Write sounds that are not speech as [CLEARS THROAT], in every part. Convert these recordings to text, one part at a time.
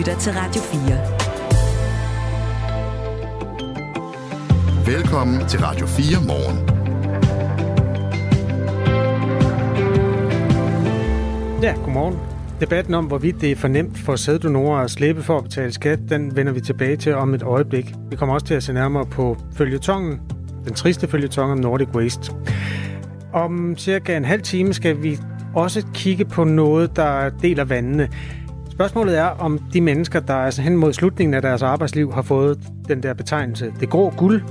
lytter til Radio 4. Velkommen til Radio 4 morgen. Ja, godmorgen. Debatten om, hvorvidt det er for nemt for sæddonorer at slippe for at betale skat, den vender vi tilbage til om et øjeblik. Vi kommer også til at se nærmere på følgetongen, den triste følgetong om Nordic Waste. Om cirka en halv time skal vi også kigge på noget, der deler vandene. Spørgsmålet er, om de mennesker, der altså hen mod slutningen af deres arbejdsliv har fået den der betegnelse, det grå guld,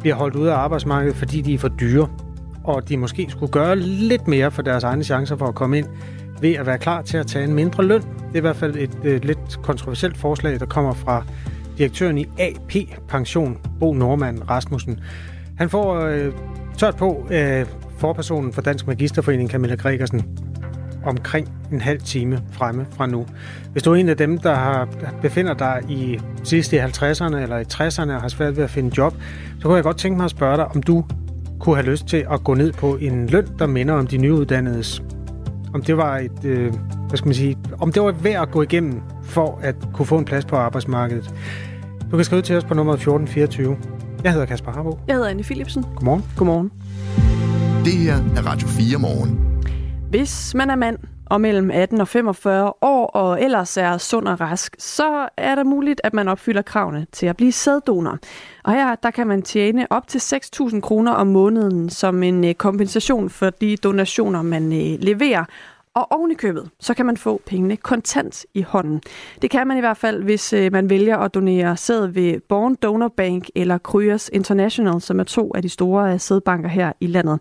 bliver holdt ude af arbejdsmarkedet, fordi de er for dyre, og de måske skulle gøre lidt mere for deres egne chancer for at komme ind ved at være klar til at tage en mindre løn. Det er i hvert fald et, et øh, lidt kontroversielt forslag, der kommer fra direktøren i AP Pension, Bo Normand Rasmussen. Han får øh, tørt på øh, forpersonen for Dansk Magisterforening, Camilla Gregersen, omkring en halv time fremme fra nu. Hvis du er en af dem, der har, befinder dig i sidste i 50'erne eller i 60'erne og har svært ved at finde job, så kunne jeg godt tænke mig at spørge dig, om du kunne have lyst til at gå ned på en løn, der minder om de nyuddannedes. Om det var et, øh, hvad skal man sige, om det var værd at gå igennem for at kunne få en plads på arbejdsmarkedet. Du kan skrive til os på nummer 1424. Jeg hedder Kasper Harbo. Jeg hedder Anne Philipsen. Godmorgen. Godmorgen. Det her er Radio 4 morgen. Hvis man er mand og mellem 18 og 45 år og ellers er sund og rask, så er det muligt, at man opfylder kravene til at blive sæddonor. Og her der kan man tjene op til 6.000 kroner om måneden som en øh, kompensation for de donationer, man øh, leverer. Og oven i købet, så kan man få pengene kontant i hånden. Det kan man i hvert fald, hvis øh, man vælger at donere sæd ved Born Donor Bank eller Kryos International, som er to af de store sædbanker her i landet.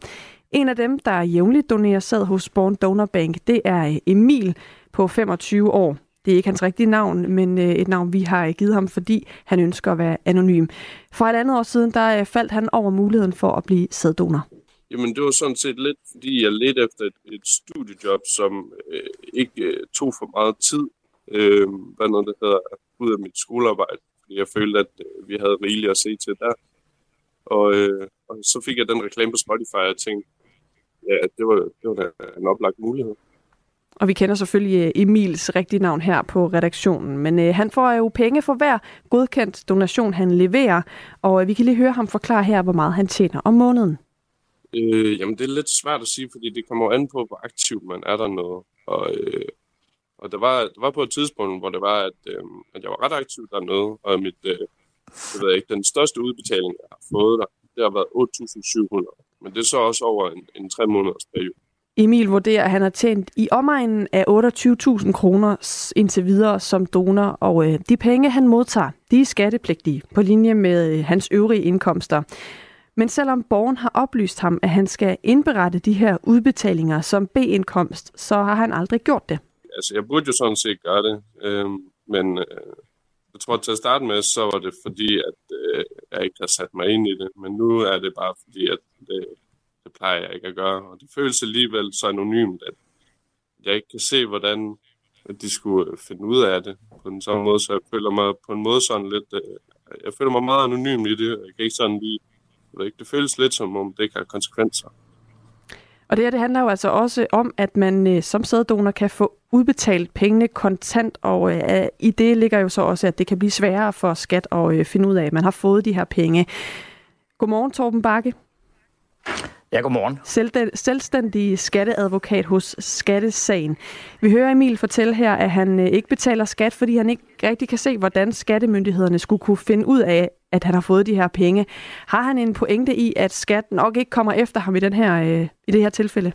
En af dem, der jævnligt donerer sæd hos Born Donor Bank, det er øh, Emil på 25 år. Det er ikke hans rigtige navn, men øh, et navn, vi har øh, givet ham, fordi han ønsker at være anonym. For et andet år siden, der faldt han over muligheden for at blive sæddonor. Jamen, det var sådan set lidt, fordi jeg ledte efter et, et studiejob, som øh, ikke øh, tog for meget tid, øh, hvad noget det hedder, ud af mit skolearbejde. Fordi jeg følte, at øh, vi havde rigeligt at se til der. Og, øh, og så fik jeg den reklame på Spotify, og jeg tænkte, ja, det var, det var en oplagt mulighed. Og vi kender selvfølgelig øh, Emils rigtige navn her på redaktionen, men øh, han får jo penge for hver godkendt donation, han leverer, og øh, vi kan lige høre ham forklare her, hvor meget han tjener om måneden. Øh, jamen, det er lidt svært at sige, fordi det kommer an på, hvor aktiv man er der noget. Og, øh, og der, var, der var på et tidspunkt, hvor det var, at, øh, at jeg var ret aktiv dernede, og mit, øh, jeg ved ikke, den største udbetaling, jeg har fået der, det har været 8.700. Men det er så også over en, en tre måneders periode. Emil vurderer, at han har tjent i omegnen af 28.000 kroner indtil videre som donor, og øh, de penge, han modtager, de er skattepligtige på linje med øh, hans øvrige indkomster. Men selvom borgen har oplyst ham, at han skal indberette de her udbetalinger som B-indkomst, så har han aldrig gjort det. Altså, jeg burde jo sådan set gøre det, øh, men øh, jeg tror til at starte med, så var det fordi, at øh, jeg ikke har sat mig ind i det. Men nu er det bare fordi, at det, det plejer jeg ikke at gøre. Og det føles alligevel så anonymt, at jeg ikke kan se, hvordan at de skulle øh, finde ud af det på den sådan måde. Så jeg føler mig på en måde sådan lidt... Øh, jeg føler mig meget anonym i det. Jeg kan ikke sådan lige... Jeg ved ikke, det føles lidt som om, det ikke har konsekvenser. Og det her det handler jo altså også om, at man øh, som sæddonor kan få udbetalt pengene kontant, og øh, i det ligger jo så også, at det kan blive sværere for skat at øh, finde ud af, at man har fået de her penge. Godmorgen, Torben Bakke. Ja, godmorgen. Selv, selvstændig skatteadvokat hos Skattesagen. Vi hører Emil fortælle her, at han øh, ikke betaler skat, fordi han ikke rigtig kan se, hvordan skattemyndighederne skulle kunne finde ud af, at han har fået de her penge. Har han en pointe i, at skat nok ikke kommer efter ham i, den her, øh, i det her tilfælde?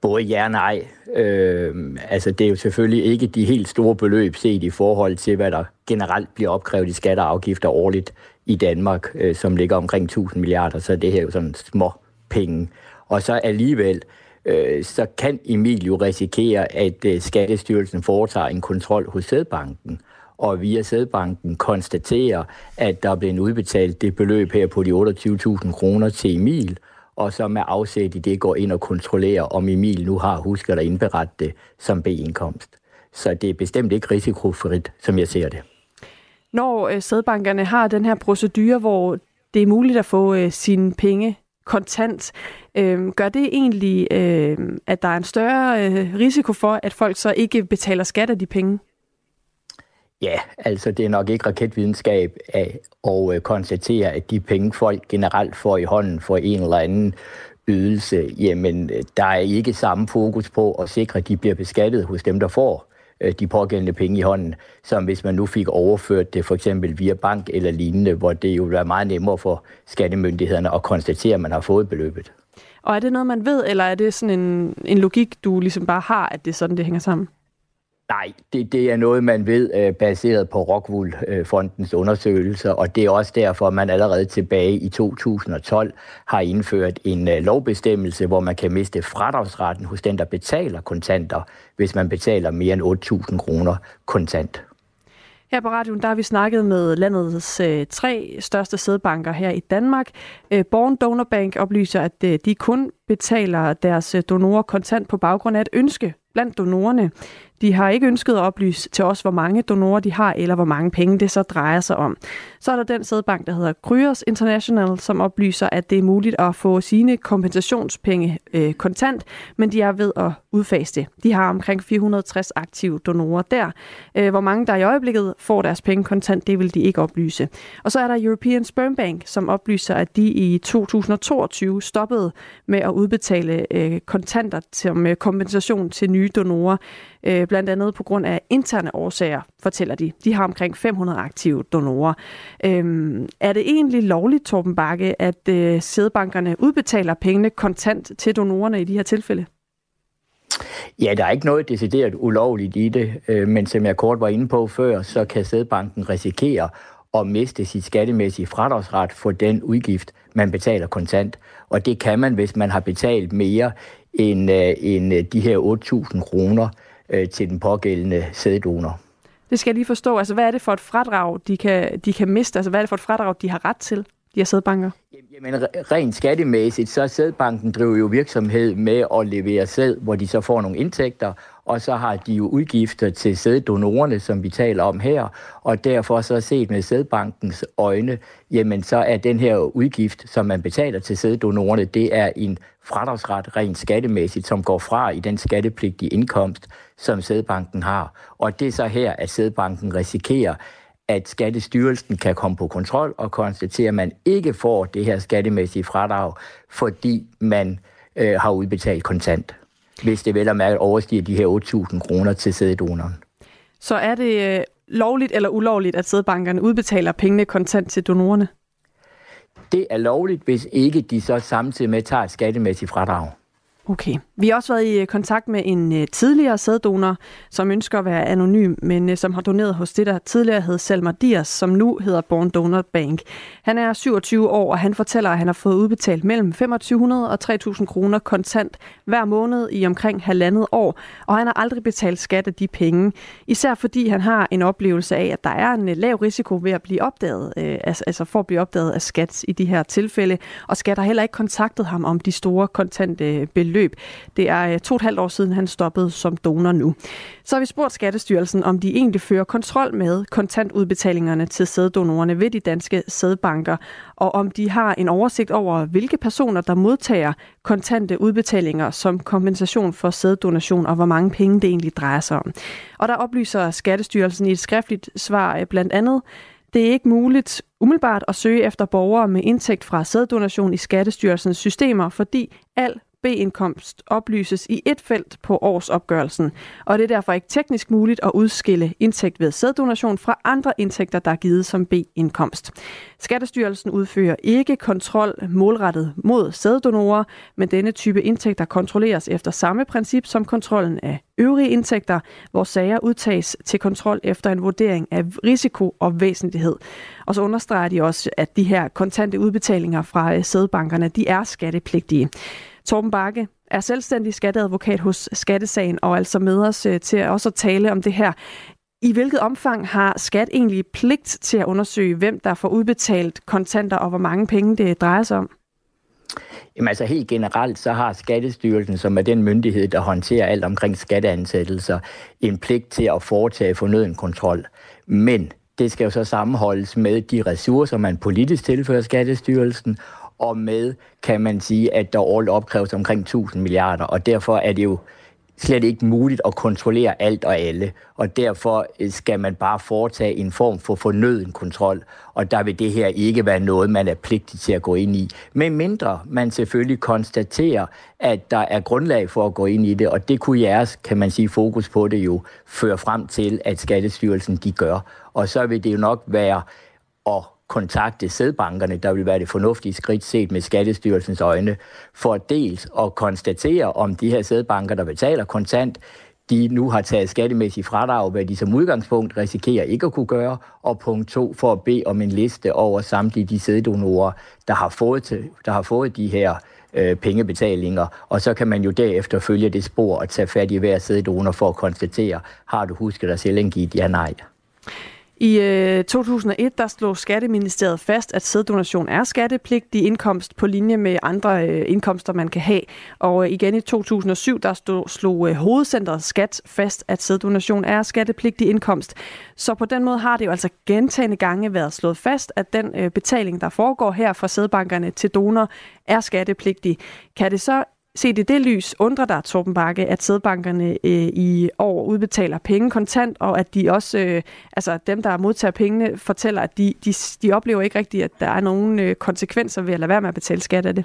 Både ja og nej. Øh, altså, det er jo selvfølgelig ikke de helt store beløb set i forhold til, hvad der generelt bliver opkrævet i skatter og afgifter årligt i Danmark, øh, som ligger omkring 1000 milliarder, så det her er jo sådan små penge. Og så alligevel, øh, så kan Emil jo risikere, at øh, Skattestyrelsen foretager en kontrol hos Sædbanken, og via Sædbanken konstaterer, at der er blevet udbetalt det beløb her på de 28.000 kroner til Emil, og så med afsæt i det går ind og kontrollerer, om Emil nu har husket at indberette det som B-indkomst. Så det er bestemt ikke risikofrit, som jeg ser det. Når øh, sædbankerne har den her procedure, hvor det er muligt at få øh, sine penge kontant, øh, gør det egentlig, øh, at der er en større øh, risiko for, at folk så ikke betaler skat af de penge? Ja, altså det er nok ikke raketvidenskab at, at konstatere, at de penge, folk generelt får i hånden for en eller anden ydelse, jamen øh, der er ikke samme fokus på at sikre, at de bliver beskattet hos dem, der får øh, de pågældende penge i hånden, som hvis man nu fik overført det for eksempel via bank eller lignende, hvor det jo er meget nemmere for skattemyndighederne at konstatere, at man har fået beløbet. Og er det noget, man ved, eller er det sådan en, en logik, du ligesom bare har, at det er sådan, det hænger sammen? Nej, det, det er noget, man ved øh, baseret på Rockwool-fondens undersøgelser, og det er også derfor, man allerede tilbage i 2012 har indført en øh, lovbestemmelse, hvor man kan miste fradragsretten hos den, der betaler kontanter, hvis man betaler mere end 8.000 kroner kontant. Her på radioen der har vi snakket med landets øh, tre største sædbanker her i Danmark. Øh, Born Donor Bank oplyser, at øh, de kun betaler deres øh, donorer kontant på baggrund af et ønske blandt donorerne. De har ikke ønsket at oplyse til os, hvor mange donorer de har, eller hvor mange penge det så drejer sig om. Så er der den sædbank, der hedder Kryos International, som oplyser, at det er muligt at få sine kompensationspenge øh, kontant, men de er ved at udfase det. De har omkring 460 aktive donorer der. Øh, hvor mange der i øjeblikket får deres penge kontant, det vil de ikke oplyse. Og så er der European Sperm Bank, som oplyser, at de i 2022 stoppede med at udbetale øh, kontanter som øh, kompensation til nye donorer øh, blandt andet på grund af interne årsager, fortæller de. De har omkring 500 aktive donorer. Øh, er det egentlig lovligt, Torben Bakke, at øh, sædbankerne udbetaler pengene kontant til donorerne i de her tilfælde? Ja, der er ikke noget decideret ulovligt i det, øh, men som jeg kort var inde på før, så kan sædbanken risikere at miste sit skattemæssige fradragsret for den udgift, man betaler kontant. Og det kan man, hvis man har betalt mere end, øh, end øh, de her 8.000 kroner øh, til den pågældende sæddonor. Det skal jeg lige forstå. Altså, hvad er det for et fradrag, de kan, de kan miste? Altså, hvad er det for et fradrag, de har ret til, de her sædbanker? Jamen, rent skattemæssigt, så sædbanken driver jo virksomhed med at levere sæd, hvor de så får nogle indtægter, og så har de jo udgifter til sæddonorerne, som vi taler om her, og derfor så set med sædbankens øjne, jamen så er den her udgift, som man betaler til sæddonorerne, det er en fradragsret rent skattemæssigt, som går fra i den skattepligtige indkomst, som sædbanken har. Og det er så her, at sædbanken risikerer, at Skattestyrelsen kan komme på kontrol og konstatere, at man ikke får det her skattemæssige fradrag, fordi man øh, har udbetalt kontant hvis det vel er mærket overstiger de her 8.000 kroner til sæddonoren. Så er det øh, lovligt eller ulovligt, at sædbankerne udbetaler pengene kontant til donorerne? Det er lovligt, hvis ikke de så samtidig med tager et skattemæssigt fradrag. Okay. Vi har også været i øh, kontakt med en øh, tidligere sæddonor, som ønsker at være anonym, men øh, som har doneret hos det, der tidligere hed Selma Dias, som nu hedder Born Donor Bank. Han er 27 år, og han fortæller, at han har fået udbetalt mellem 2500 og 3000 kroner kontant hver måned i omkring halvandet år, og han har aldrig betalt skat af de penge. Især fordi han har en oplevelse af, at der er en lav risiko ved at blive opdaget, altså for at blive opdaget af skat i de her tilfælde, og skat har heller ikke kontaktet ham om de store kontante beløb beløb. Det er øh, to og et halvt år siden, han stoppede som donor nu. Så har vi spurgt Skattestyrelsen, om de egentlig fører kontrol med kontantudbetalingerne til sæddonorerne ved de danske sædbanker, og om de har en oversigt over, hvilke personer, der modtager kontante udbetalinger som kompensation for sæddonation, og hvor mange penge det egentlig drejer sig om. Og der oplyser Skattestyrelsen i et skriftligt svar øh, blandt andet, det er ikke muligt umiddelbart at søge efter borgere med indtægt fra sæddonation i Skattestyrelsens systemer, fordi al B-indkomst oplyses i et felt på årsopgørelsen, og det er derfor ikke teknisk muligt at udskille indtægt ved sæddonation fra andre indtægter, der er givet som B-indkomst. Skattestyrelsen udfører ikke kontrol målrettet mod sæddonorer, men denne type indtægter kontrolleres efter samme princip som kontrollen af øvrige indtægter, hvor sager udtages til kontrol efter en vurdering af risiko og væsentlighed. Og så understreger de også, at de her kontante udbetalinger fra sædbankerne, de er skattepligtige. Torben Bakke er selvstændig skatteadvokat hos Skattesagen og altså med os øh, til også at tale om det her. I hvilket omfang har skat egentlig pligt til at undersøge, hvem der får udbetalt kontanter og hvor mange penge det drejer sig om? Jamen altså helt generelt, så har Skattestyrelsen, som er den myndighed, der håndterer alt omkring skatteansættelser, en pligt til at foretage fornøden kontrol. Men det skal jo så sammenholdes med de ressourcer, man politisk tilfører Skattestyrelsen, og med, kan man sige, at der årligt opkræves omkring 1000 milliarder, og derfor er det jo slet ikke muligt at kontrollere alt og alle, og derfor øh, skal man bare foretage en form for fornøden kontrol, og der vil det her ikke være noget, man er pligtig til at gå ind i. Men mindre man selvfølgelig konstaterer, at der er grundlag for at gå ind i det, og det kunne jeres, kan man sige, fokus på det jo føre frem til, at Skattestyrelsen de gør. Og så vil det jo nok være at kontakte sædbankerne, der vil være det fornuftige skridt set med Skattestyrelsens øjne, for dels at konstatere, om de her sædbanker, der betaler kontant, de nu har taget skattemæssig fradrag, hvad de som udgangspunkt risikerer ikke at kunne gøre, og punkt to, for at bede om en liste over samtlige de sæddonorer, der har fået, til, der har fået de her øh, pengebetalinger, og så kan man jo derefter følge det spor og tage fat i hver sæddonor for at konstatere, har du husket dig selv en ja nej. I øh, 2001 der slog Skatteministeriet fast, at sæddonation er skattepligtig indkomst på linje med andre øh, indkomster, man kan have. Og øh, igen i 2007 der stod, slog øh, hovedcentret Skat fast, at sæddonation er skattepligtig indkomst. Så på den måde har det jo altså gentagende gange været slået fast, at den øh, betaling, der foregår her fra sædbankerne til donor, er skattepligtig. Kan det så Set i det lys undrer der Torben Bakke, at sædbankerne øh, i år udbetaler penge kontant, og at de også, øh, altså dem, der modtager pengene, fortæller, at de, de, de oplever ikke rigtigt, at der er nogen øh, konsekvenser ved at lade være med at betale skat af det.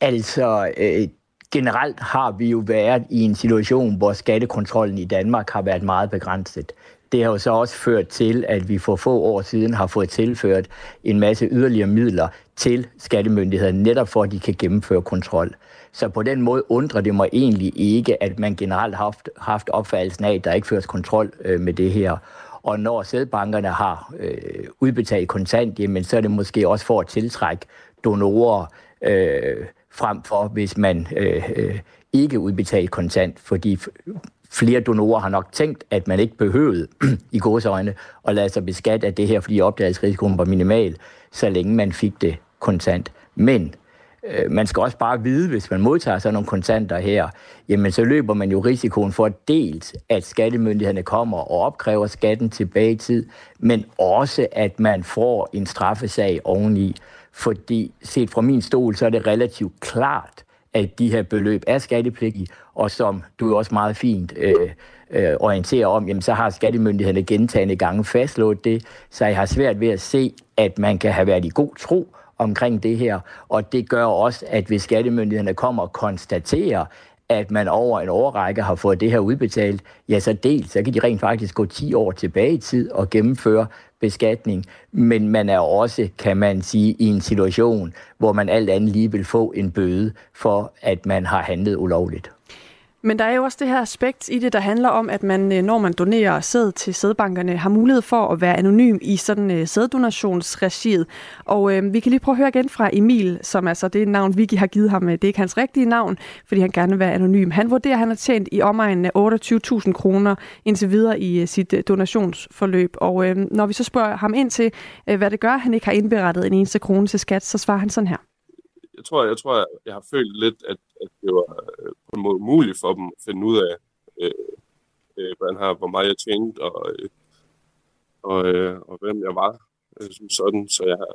Altså, øh, generelt har vi jo været i en situation, hvor skattekontrollen i Danmark har været meget begrænset. Det har jo så også ført til, at vi for få år siden har fået tilført en masse yderligere midler til skattemyndighederne, netop for at de kan gennemføre kontrol. Så på den måde undrer det mig egentlig ikke, at man generelt har haft, haft opfattelsen af, at der ikke føres kontrol øh, med det her. Og når sædbankerne har øh, udbetalt kontant, jamen, så er det måske også for at tiltrække donorer øh, frem for, hvis man øh, øh, ikke udbetaler kontant, fordi flere donorer har nok tænkt, at man ikke behøvede [CLEARS THROAT] i gåsøjne at lade sig beskatte af det her, fordi opdagelsesrisikoen var minimal, så længe man fik det kontant. Men øh, man skal også bare vide, hvis man modtager sådan nogle kontanter her, jamen så løber man jo risikoen for dels, at skattemyndighederne kommer og opkræver skatten tilbage i tid, men også, at man får en straffesag oveni. Fordi set fra min stol, så er det relativt klart, at de her beløb er skattepligtige, og som du også meget fint øh, øh, orienterer om, jamen så har skattemyndighederne gentagende gange fastslået det, så jeg har svært ved at se, at man kan have været i god tro omkring det her, og det gør også, at hvis skattemyndighederne kommer og konstaterer, at man over en årrække har fået det her udbetalt, ja, så dels, så kan de rent faktisk gå 10 år tilbage i tid og gennemføre beskatning, men man er også, kan man sige, i en situation, hvor man alt andet lige vil få en bøde for, at man har handlet ulovligt. Men der er jo også det her aspekt i det, der handler om, at man, øh, når man donerer sæd til sædbankerne, har mulighed for at være anonym i sådan uh, sæddonationsregiet. Og øh, vi kan lige prøve at høre igen fra Emil, som altså det navn, Vicky har givet ham. Øh, det er ikke hans rigtige navn, fordi han gerne vil være anonym. Han vurderer, at han har tjent i omegnen af 28.000 kroner indtil videre i sit donationsforløb. Og øh, når vi så spørger ham ind til, hvad det gør, han ikke har indberettet en eneste krone til skat, så svarer han sådan her jeg tror, jeg tror, jeg har følt lidt, at, at det var øh, på en måde umuligt for dem at finde ud af, øh, øh, hvordan her, hvor meget jeg tjente, og, øh, og, øh, og hvem jeg var, øh, som sådan. Så jeg har,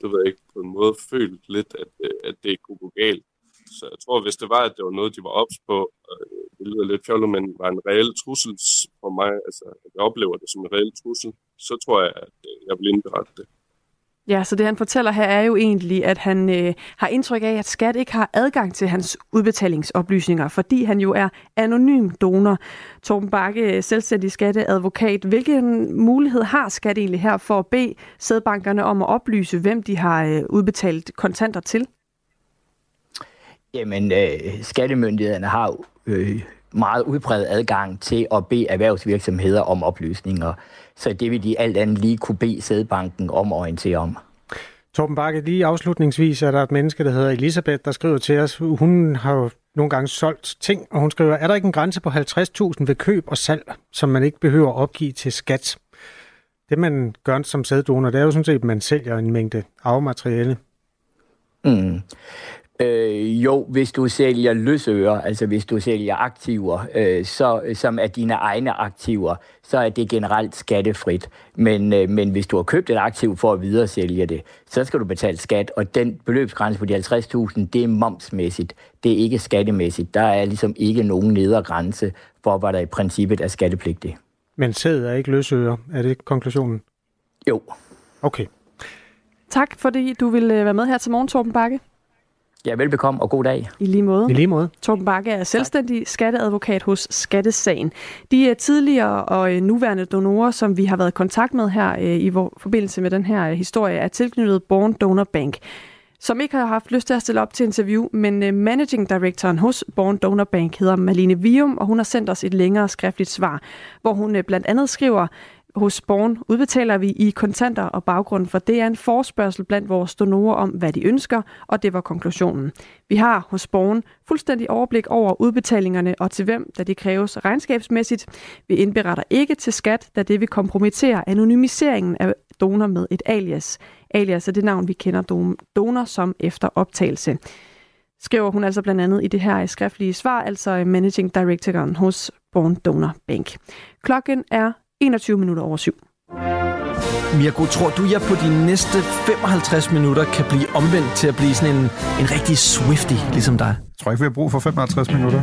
det ved jeg ikke, på en måde følt lidt, at, øh, at det kunne gå galt. Så jeg tror, hvis det var, at det var noget, de var ops på, øh, det lyder lidt fjollet, men var en reel trussel for mig, altså at jeg oplever det som en reel trussel, så tror jeg, at øh, jeg vil indberette det. Ja, så det han fortæller her er jo egentlig, at han øh, har indtryk af, at skat ikke har adgang til hans udbetalingsoplysninger, fordi han jo er anonym donor. Torben Bakke, selvstændig skatteadvokat. Hvilken mulighed har skat egentlig her for at bede sædbankerne om at oplyse, hvem de har øh, udbetalt kontanter til? Jamen, øh, skattemyndighederne har øh, meget udbredt adgang til at bede erhvervsvirksomheder om oplysninger. Så det vil de alt andet lige kunne bede sædbanken om at orientere om. Torben Bakke, lige afslutningsvis er der et menneske, der hedder Elisabeth, der skriver til os. Hun har jo nogle gange solgt ting, og hun skriver, er der ikke en grænse på 50.000 ved køb og salg, som man ikke behøver at opgive til skat? Det, man gør som sæddonor, det er jo sådan set, at man sælger en mængde arvemateriale. Mm. Øh, jo, hvis du sælger løsører, altså hvis du sælger aktiver, øh, så, som er dine egne aktiver, så er det generelt skattefrit. Men, øh, men hvis du har købt et aktiv for at videre sælge det, så skal du betale skat, og den beløbsgrænse på de 50.000, det er momsmæssigt, det er ikke skattemæssigt. Der er ligesom ikke nogen nedre grænse for, hvad der i princippet er skattepligtigt. Men sæd er ikke løsører, er det konklusionen? Jo. Okay. Tak, fordi du vil øh, være med her til morgen, Torben Bakke. Ja, velbekomme og god dag. I lige måde. I lige måde. Torben Bakke er selvstændig skatteadvokat hos Skattesagen. De er tidligere og øh, nuværende donorer, som vi har været i kontakt med her øh, i forbindelse med den her historie, er tilknyttet Born Donor Bank som ikke har haft lyst til at stille op til interview, men managing directoren hos Born Donor Bank hedder Malene Vium, og hun har sendt os et længere skriftligt svar, hvor hun blandt andet skriver, hos Born udbetaler vi i kontanter, og baggrunden for det er en forspørgsel blandt vores donorer om, hvad de ønsker, og det var konklusionen. Vi har hos Born fuldstændig overblik over udbetalingerne og til hvem, da det kræves regnskabsmæssigt. Vi indberetter ikke til skat, da det vil kompromittere anonymiseringen af donor med et alias. Alias er det navn, vi kender donor som efter optagelse skriver hun altså blandt andet i det her skriftlige svar, altså Managing Directoren hos Born Donor Bank. Klokken er 21 minutter over syv. Mirko, tror du, jeg på de næste 55 minutter kan blive omvendt til at blive sådan en, en rigtig swifty, ligesom dig? Jeg tror ikke, vi har brug for 55 minutter.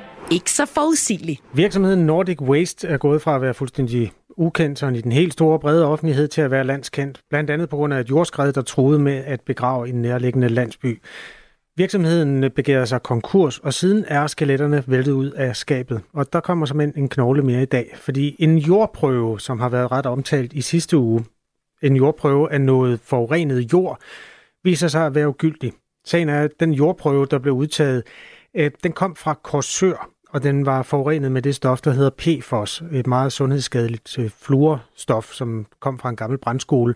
ikke så forudsigelig. Virksomheden Nordic Waste er gået fra at være fuldstændig ukendt sådan i den helt store brede offentlighed til at være landskendt, blandt andet på grund af et jordskred, der troede med at begrave en nærliggende landsby. Virksomheden begærede sig konkurs, og siden er skeletterne væltet ud af skabet. Og der kommer som en knogle mere i dag, fordi en jordprøve, som har været ret omtalt i sidste uge, en jordprøve af noget forurenet jord, viser sig at være ugyldig. Sagen er, at den jordprøve, der blev udtaget, øh, den kom fra Korsør, og den var forurenet med det stof, der hedder PFOS, et meget sundhedsskadeligt øh, fluorstof, som kom fra en gammel brandskole.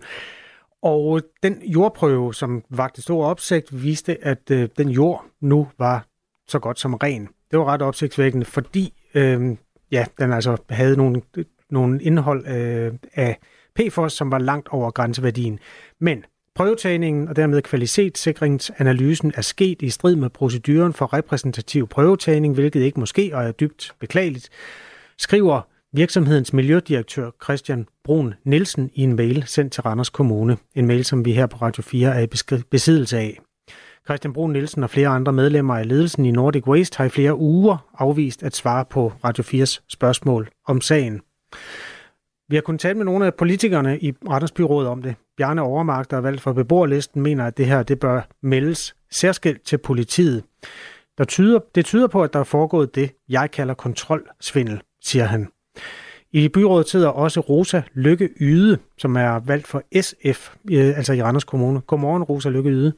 Og den jordprøve, som vagte stor opsigt, viste, at øh, den jord nu var så godt som ren. Det var ret opsigtsvækkende, fordi øh, ja, den altså havde nogle, øh, nogle indhold øh, af PFOS, som var langt over grænseværdien. Men Prøvetagningen og dermed kvalitetssikringsanalysen er sket i strid med proceduren for repræsentativ prøvetagning, hvilket ikke måske og er dybt beklageligt, skriver virksomhedens miljødirektør Christian Brun Nielsen i en mail sendt til Randers Kommune. En mail, som vi her på Radio 4 er i besiddelse af. Christian Brun Nielsen og flere andre medlemmer af ledelsen i Nordic Waste har i flere uger afvist at svare på Radio 4's spørgsmål om sagen. Vi har kunnet tale med nogle af politikerne i Randers Byråd om det. Bjarne Overmark, der er valgt for beboerlisten, mener, at det her det bør meldes særskilt til politiet. Der tyder, det tyder på, at der er foregået det, jeg kalder kontrolsvindel, siger han. I byrådet sidder også Rosa Lykke Yde, som er valgt for SF, altså i Randers Kommune. Godmorgen, Rosa Lykke Yde.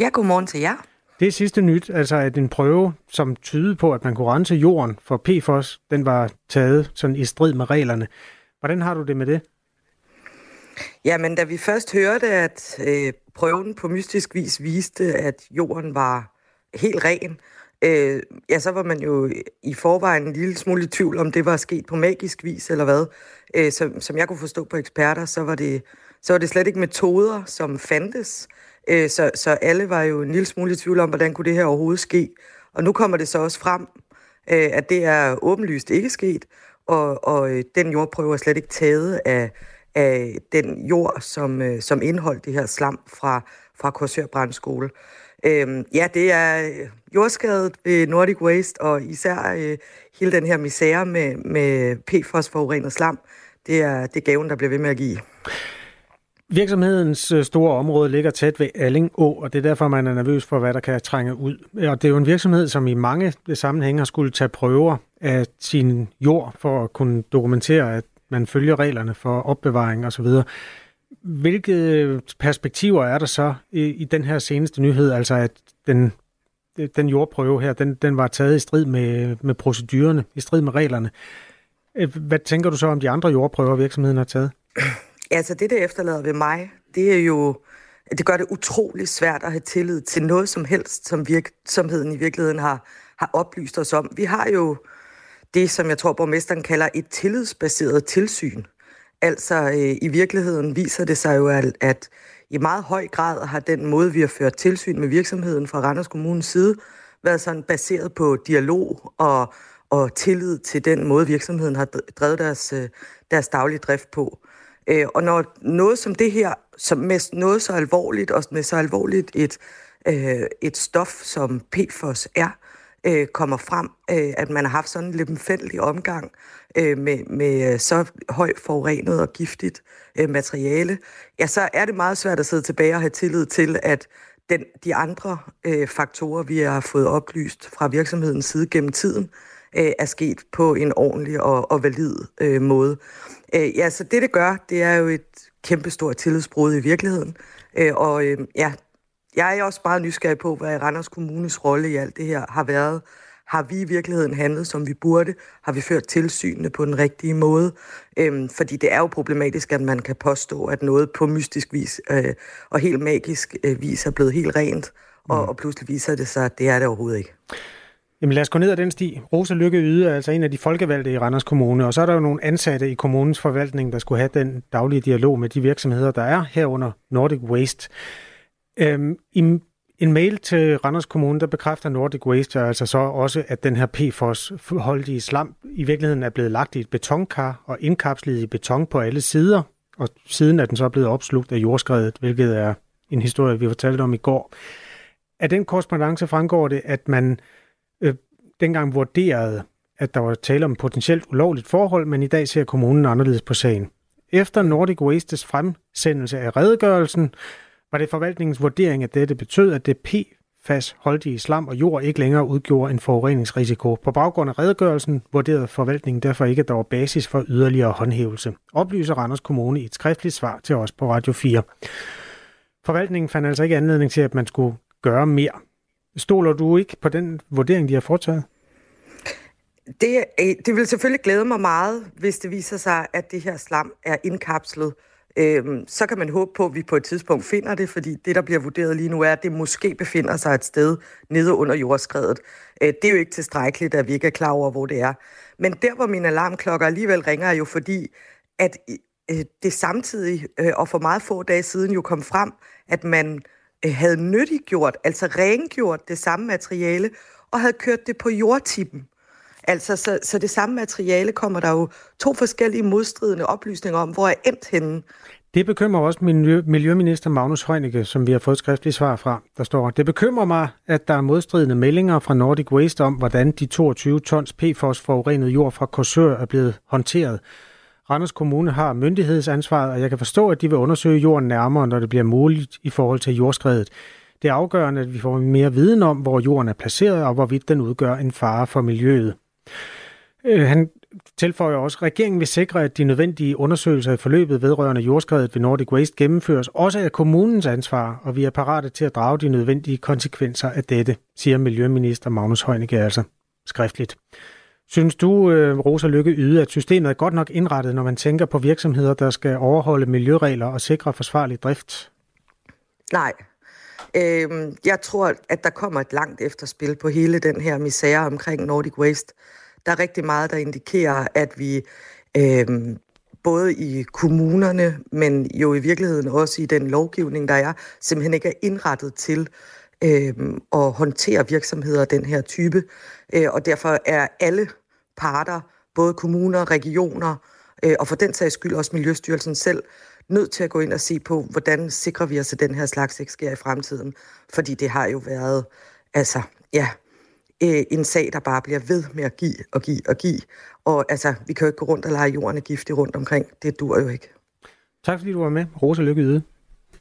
Ja, godmorgen til jer. Det sidste nyt, altså at en prøve, som tyder på, at man kunne rense jorden for PFOS, den var taget sådan i strid med reglerne. Hvordan har du det med det? Jamen, da vi først hørte, at øh, prøven på mystisk vis viste, at jorden var helt ren, øh, ja, så var man jo i forvejen en lille smule i tvivl, om det var sket på magisk vis eller hvad. Øh, som, som jeg kunne forstå på eksperter, så var det, så var det slet ikke metoder, som fandtes. Øh, så, så alle var jo en lille smule i tvivl om, hvordan kunne det her overhovedet ske. Og nu kommer det så også frem, øh, at det er åbenlyst ikke sket, og, og øh, den jordprøve er slet ikke taget af, af den jord, som, øh, som indeholdt det her slam fra, fra Korsør Brandskole. Øh, ja, det er øh, jordskadet ved Nordic Waste, og især øh, hele den her misære med, med PFOS-forurenet slam, det er, det er gaven, der bliver ved med at give. Virksomhedens øh, store område ligger tæt ved Alling Å, og det er derfor, man er nervøs for, hvad der kan trænge ud. Og det er jo en virksomhed, som i mange sammenhænge har skulle tage prøver af sin jord for at kunne dokumentere, at man følger reglerne for opbevaring osv. Hvilke øh, perspektiver er der så i, i den her seneste nyhed, altså at den, den jordprøve her, den, den var taget i strid med, med procedurerne, i strid med reglerne. Øh, hvad tænker du så om de andre jordprøver, virksomheden har taget? Altså det, der efterlader ved mig, det er jo, det gør det utrolig svært at have tillid til noget som helst, som virksomheden i virkeligheden har, har oplyst os om. Vi har jo det, som jeg tror, borgmesteren kalder et tillidsbaseret tilsyn. Altså øh, i virkeligheden viser det sig jo, at, at i meget høj grad har den måde, vi har ført tilsyn med virksomheden fra Randers Kommunes side, været sådan baseret på dialog og, og tillid til den måde, virksomheden har drevet deres, øh, deres daglige drift på. Øh, og når noget som det her, som med noget så alvorligt, og med så alvorligt et, øh, et stof, som PFOS er, øh, kommer frem, øh, at man har haft sådan en lemfældig omgang øh, med, med øh, så højt forurenet og giftigt øh, materiale, ja, så er det meget svært at sidde tilbage og have tillid til, at den, de andre øh, faktorer, vi har fået oplyst fra virksomhedens side gennem tiden, øh, er sket på en ordentlig og, og valid øh, måde. Øh, ja, så det, det gør, det er jo et kæmpestort tillidsbrud i virkeligheden. Øh, og øh, ja, jeg er også meget nysgerrig på, hvad Randers Kommunes rolle i alt det her har været. Har vi i virkeligheden handlet, som vi burde? Har vi ført tilsynene på den rigtige måde? Øhm, fordi det er jo problematisk, at man kan påstå, at noget på mystisk vis øh, og helt magisk øh, vis er blevet helt rent, og, mm. og pludselig viser det sig, at det er det overhovedet ikke. Jamen lad os gå ned ad den sti. Rosa Lykke Yde er altså en af de folkevalgte i Randers Kommune, og så er der jo nogle ansatte i kommunens forvaltning, der skulle have den daglige dialog med de virksomheder, der er herunder Nordic Waste. Øhm, I en mail til Randers Kommune, der bekræfter Nordic Waste altså så også, at den her PFOS-holdige slam i virkeligheden er blevet lagt i et betonkar og indkapslet i beton på alle sider, og siden er den så blevet opslugt af jordskredet, hvilket er en historie, vi fortalte om i går. Af den korrespondence fremgår det, at man øh, dengang vurderede, at der var tale om potentielt ulovligt forhold, men i dag ser kommunen anderledes på sagen. Efter Nordic Wastes fremsendelse af redegørelsen, var det forvaltningens vurdering, at dette betød, at det PFAS-holdige slam og jord ikke længere udgjorde en forureningsrisiko. På baggrund af redegørelsen vurderede forvaltningen derfor ikke, at der var basis for yderligere håndhævelse. Oplyser Randers Kommune i et skriftligt svar til os på Radio 4. Forvaltningen fandt altså ikke anledning til, at man skulle gøre mere. Stoler du ikke på den vurdering, de har foretaget? Det, øh, det vil selvfølgelig glæde mig meget, hvis det viser sig, at det her slam er indkapslet øh, så kan man håbe på, at vi på et tidspunkt finder det, fordi det, der bliver vurderet lige nu, er, at det måske befinder sig et sted nede under jordskredet. Øh, det er jo ikke tilstrækkeligt, at vi ikke er klar over, hvor det er. Men der, hvor mine alarmklokker alligevel ringer, er jo fordi, at øh, det samtidig øh, og for meget få dage siden jo kom frem, at man øh, havde nyttiggjort, altså rengjort det samme materiale, og havde kørt det på jordtippen. Altså, så, så det samme materiale kommer der jo to forskellige modstridende oplysninger om, hvor er endt henne. Det bekymrer også miljø, Miljøminister Magnus Heunicke, som vi har fået skriftlige svar fra. Der står, det bekymrer mig, at der er modstridende meldinger fra Nordic Waste om, hvordan de 22 tons PFOS forurenet jord fra Korsør er blevet håndteret. Randers Kommune har myndighedsansvaret, og jeg kan forstå, at de vil undersøge jorden nærmere, når det bliver muligt i forhold til jordskredet. Det er afgørende, at vi får mere viden om, hvor jorden er placeret, og hvorvidt den udgør en fare for miljøet. Øh, han tilføjer også, at regeringen vil sikre, at de nødvendige undersøgelser i forløbet vedrørende jordskredet ved Nordic Waste gennemføres, også af kommunens ansvar, og vi er parate til at drage de nødvendige konsekvenser af dette, siger Miljøminister Magnus Heunicke altså skriftligt. Synes du, øh, Rosa Lykke Yde, at systemet er godt nok indrettet, når man tænker på virksomheder, der skal overholde miljøregler og sikre forsvarlig drift? Nej. Øh, jeg tror, at der kommer et langt efterspil på hele den her misære omkring Nordic Waste. Der er rigtig meget, der indikerer, at vi øh, både i kommunerne, men jo i virkeligheden også i den lovgivning, der er, simpelthen ikke er indrettet til øh, at håndtere virksomheder af den her type. Øh, og derfor er alle parter, både kommuner, regioner øh, og for den sags skyld også Miljøstyrelsen selv, nødt til at gå ind og se på, hvordan sikrer vi os, at den her slags ikke sker i fremtiden. Fordi det har jo været, altså, ja, øh, en sag, der bare bliver ved med at give og give og give. Og altså, vi kan jo ikke gå rundt og lege jorden er giftig rundt omkring. Det dur jo ikke. Tak fordi du var med. Rosa Lykke Yde.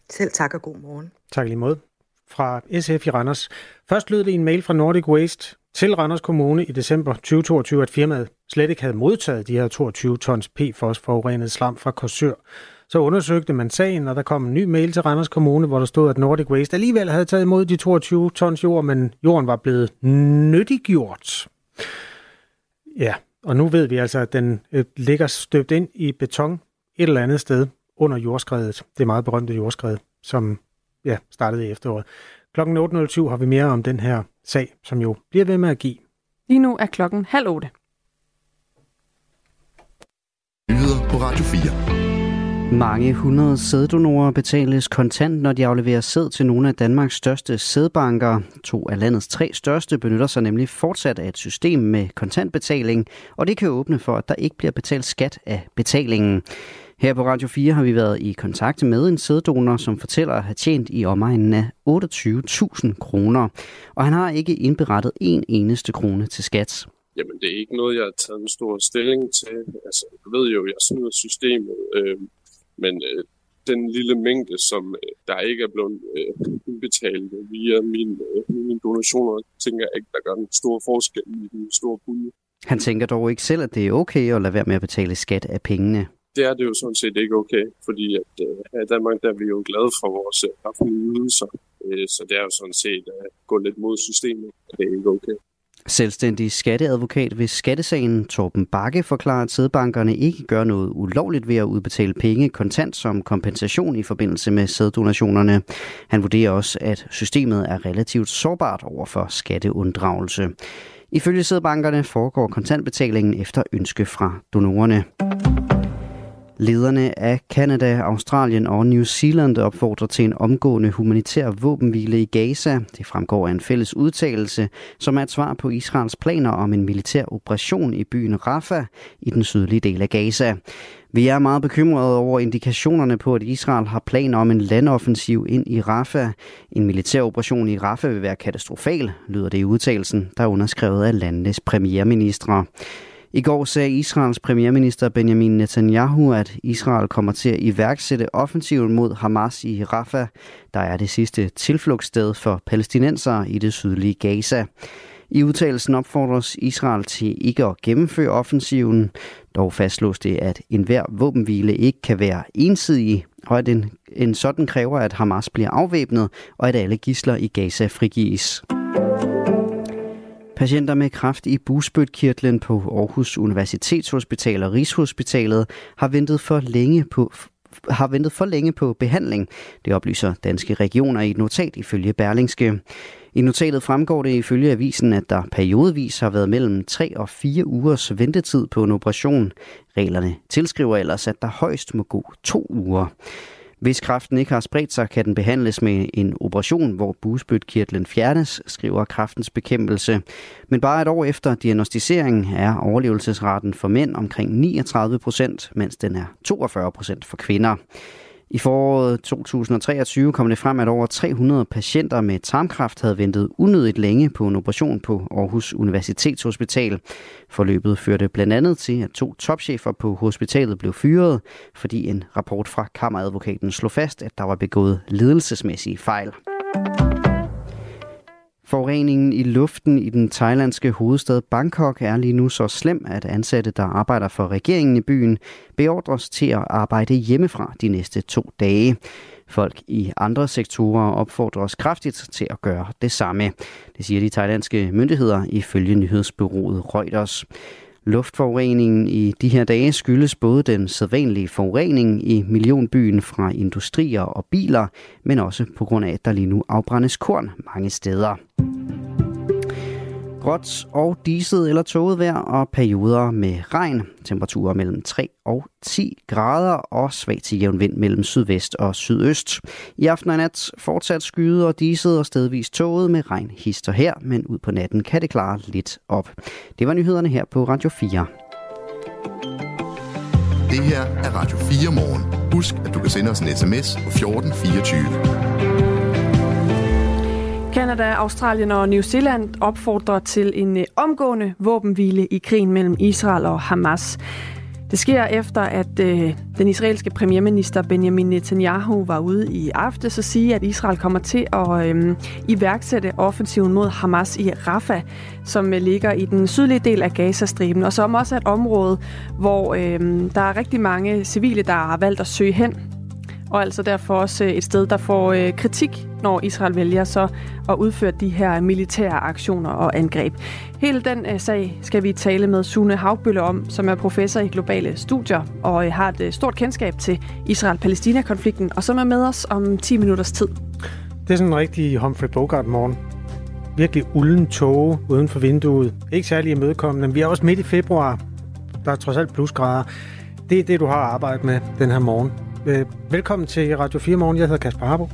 Selv tak og god morgen. Tak lige måde. Fra SF i Randers. Først lød det en mail fra Nordic Waste til Randers Kommune i december 2022, at firmaet slet ikke havde modtaget de her 22 tons PFOS forurenet slam fra Korsør, Så undersøgte man sagen, og der kom en ny mail til Randers Kommune, hvor der stod, at Nordic Waste alligevel havde taget imod de 22 tons jord, men jorden var blevet nyttiggjort. Ja, og nu ved vi altså, at den øh, ligger støbt ind i beton et eller andet sted under jordskredet. Det meget berømte jordskred, som ja, startede i efteråret. Klokken 8.07 har vi mere om den her sag, som jo bliver ved med at give. Lige nu er klokken halv otte. Nyheder på Radio 4. Mange hundrede sæddonorer betales kontant, når de afleverer sæd til nogle af Danmarks største sædbanker. To af landets tre største benytter sig nemlig fortsat af et system med kontantbetaling, og det kan åbne for, at der ikke bliver betalt skat af betalingen. Her på Radio 4 har vi været i kontakt med en sæddonor, som fortæller at have tjent i omegnen af 28.000 kroner. Og han har ikke indberettet en eneste krone til skat. Jamen, det er ikke noget, jeg har taget en stor stilling til. Altså, jeg ved jo, jeg snyder systemet, øh, men øh, den lille mængde, som øh, der ikke er blevet øh, indbetalt via min, øh, mine donationer, tænker jeg ikke, der gør en stor forskel i den store pulje. Han tænker dog ikke selv, at det er okay at lade være med at betale skat af pengene det er det jo sådan set ikke okay, fordi at øh, her i Danmark, der er vi jo glade for vores øh, offentlige ydelser, øh, så det er jo sådan set at gå lidt mod systemet, det er ikke okay. Selvstændig skatteadvokat ved skattesagen Torben Bakke forklarer, at sædbankerne ikke gør noget ulovligt ved at udbetale penge kontant som kompensation i forbindelse med sæddonationerne. Han vurderer også, at systemet er relativt sårbart over for skatteunddragelse. Ifølge sædbankerne foregår kontantbetalingen efter ønske fra donorerne. Lederne af Kanada, Australien og New Zealand opfordrer til en omgående humanitær våbenhvile i Gaza. Det fremgår af en fælles udtalelse, som er et svar på Israels planer om en militær operation i byen Rafah i den sydlige del af Gaza. Vi er meget bekymrede over indikationerne på, at Israel har planer om en landoffensiv ind i Rafah. En militær operation i Rafah vil være katastrofal, lyder det i udtalelsen, der er underskrevet af landenes premierministre. I går sagde Israels premierminister Benjamin Netanyahu, at Israel kommer til at iværksætte offensiven mod Hamas i Rafah, der er det sidste tilflugtssted for palæstinensere i det sydlige Gaza. I udtalelsen opfordres Israel til ikke at gennemføre offensiven. Dog fastslås det, at enhver våbenhvile ikke kan være ensidig, og at en, en sådan kræver, at Hamas bliver afvæbnet, og at alle gisler i Gaza frigives. Patienter med kræft i busbødkirtlen på Aarhus Universitetshospital og Rigshospitalet har ventet for længe på har ventet for længe på behandling. Det oplyser danske regioner i et notat ifølge Berlingske. I notatet fremgår det ifølge avisen, at der periodevis har været mellem 3 og 4 ugers ventetid på en operation. Reglerne tilskriver ellers, at der højst må gå to uger. Hvis kræften ikke har spredt sig, kan den behandles med en operation, hvor busbødkirtlen fjernes, skriver kræftens bekæmpelse. Men bare et år efter diagnostiseringen er overlevelsesraten for mænd omkring 39 procent, mens den er 42 procent for kvinder. I foråret 2023 kom det frem, at over 300 patienter med tarmkræft havde ventet unødigt længe på en operation på Aarhus Universitetshospital. Forløbet førte blandt andet til, at to topchefer på hospitalet blev fyret, fordi en rapport fra kammeradvokaten slog fast, at der var begået ledelsesmæssige fejl. Forureningen i luften i den thailandske hovedstad Bangkok er lige nu så slem, at ansatte, der arbejder for regeringen i byen, beordres til at arbejde hjemmefra de næste to dage. Folk i andre sektorer opfordres kraftigt til at gøre det samme. Det siger de thailandske myndigheder ifølge nyhedsbyrået Reuters. Luftforureningen i de her dage skyldes både den sædvanlige forurening i millionbyen fra industrier og biler, men også på grund af, at der lige nu afbrændes korn mange steder. Gråt og diset eller tåget vejr og perioder med regn. Temperaturer mellem 3 og 10 grader og svag til jævn vind mellem sydvest og sydøst. I aften og nat fortsat skyde og diset og stedvis tåget med regn hister her, men ud på natten kan det klare lidt op. Det var nyhederne her på Radio 4. Det her er Radio 4 morgen. Husk, at du kan sende os en sms på 1424. Kanada, Australien og New Zealand opfordrer til en øh, omgående våbenhvile i krigen mellem Israel og Hamas. Det sker efter, at øh, den israelske premierminister Benjamin Netanyahu var ude i aftes og sige, at Israel kommer til at øh, iværksætte offensiven mod Hamas i Rafah, som øh, ligger i den sydlige del af Gazastriben, og som også er et område, hvor øh, der er rigtig mange civile, der har valgt at søge hen og altså derfor også øh, et sted, der får øh, kritik, når Israel vælger så at udføre de her militære aktioner og angreb. Hele den øh, sag skal vi tale med Sune Havbølle om, som er professor i globale studier og har et stort kendskab til Israel-Palæstina-konflikten, og som er med os om 10 minutters tid. Det er sådan en rigtig Humphrey Bogart-morgen. Virkelig ulden tåge uden for vinduet. Ikke særlig imødekommende, men vi er også midt i februar. Der er trods alt plusgrader. Det er det, du har arbejdet med den her morgen. Øh, velkommen til Radio 4 Morgen. Jeg hedder Kasper Harbo.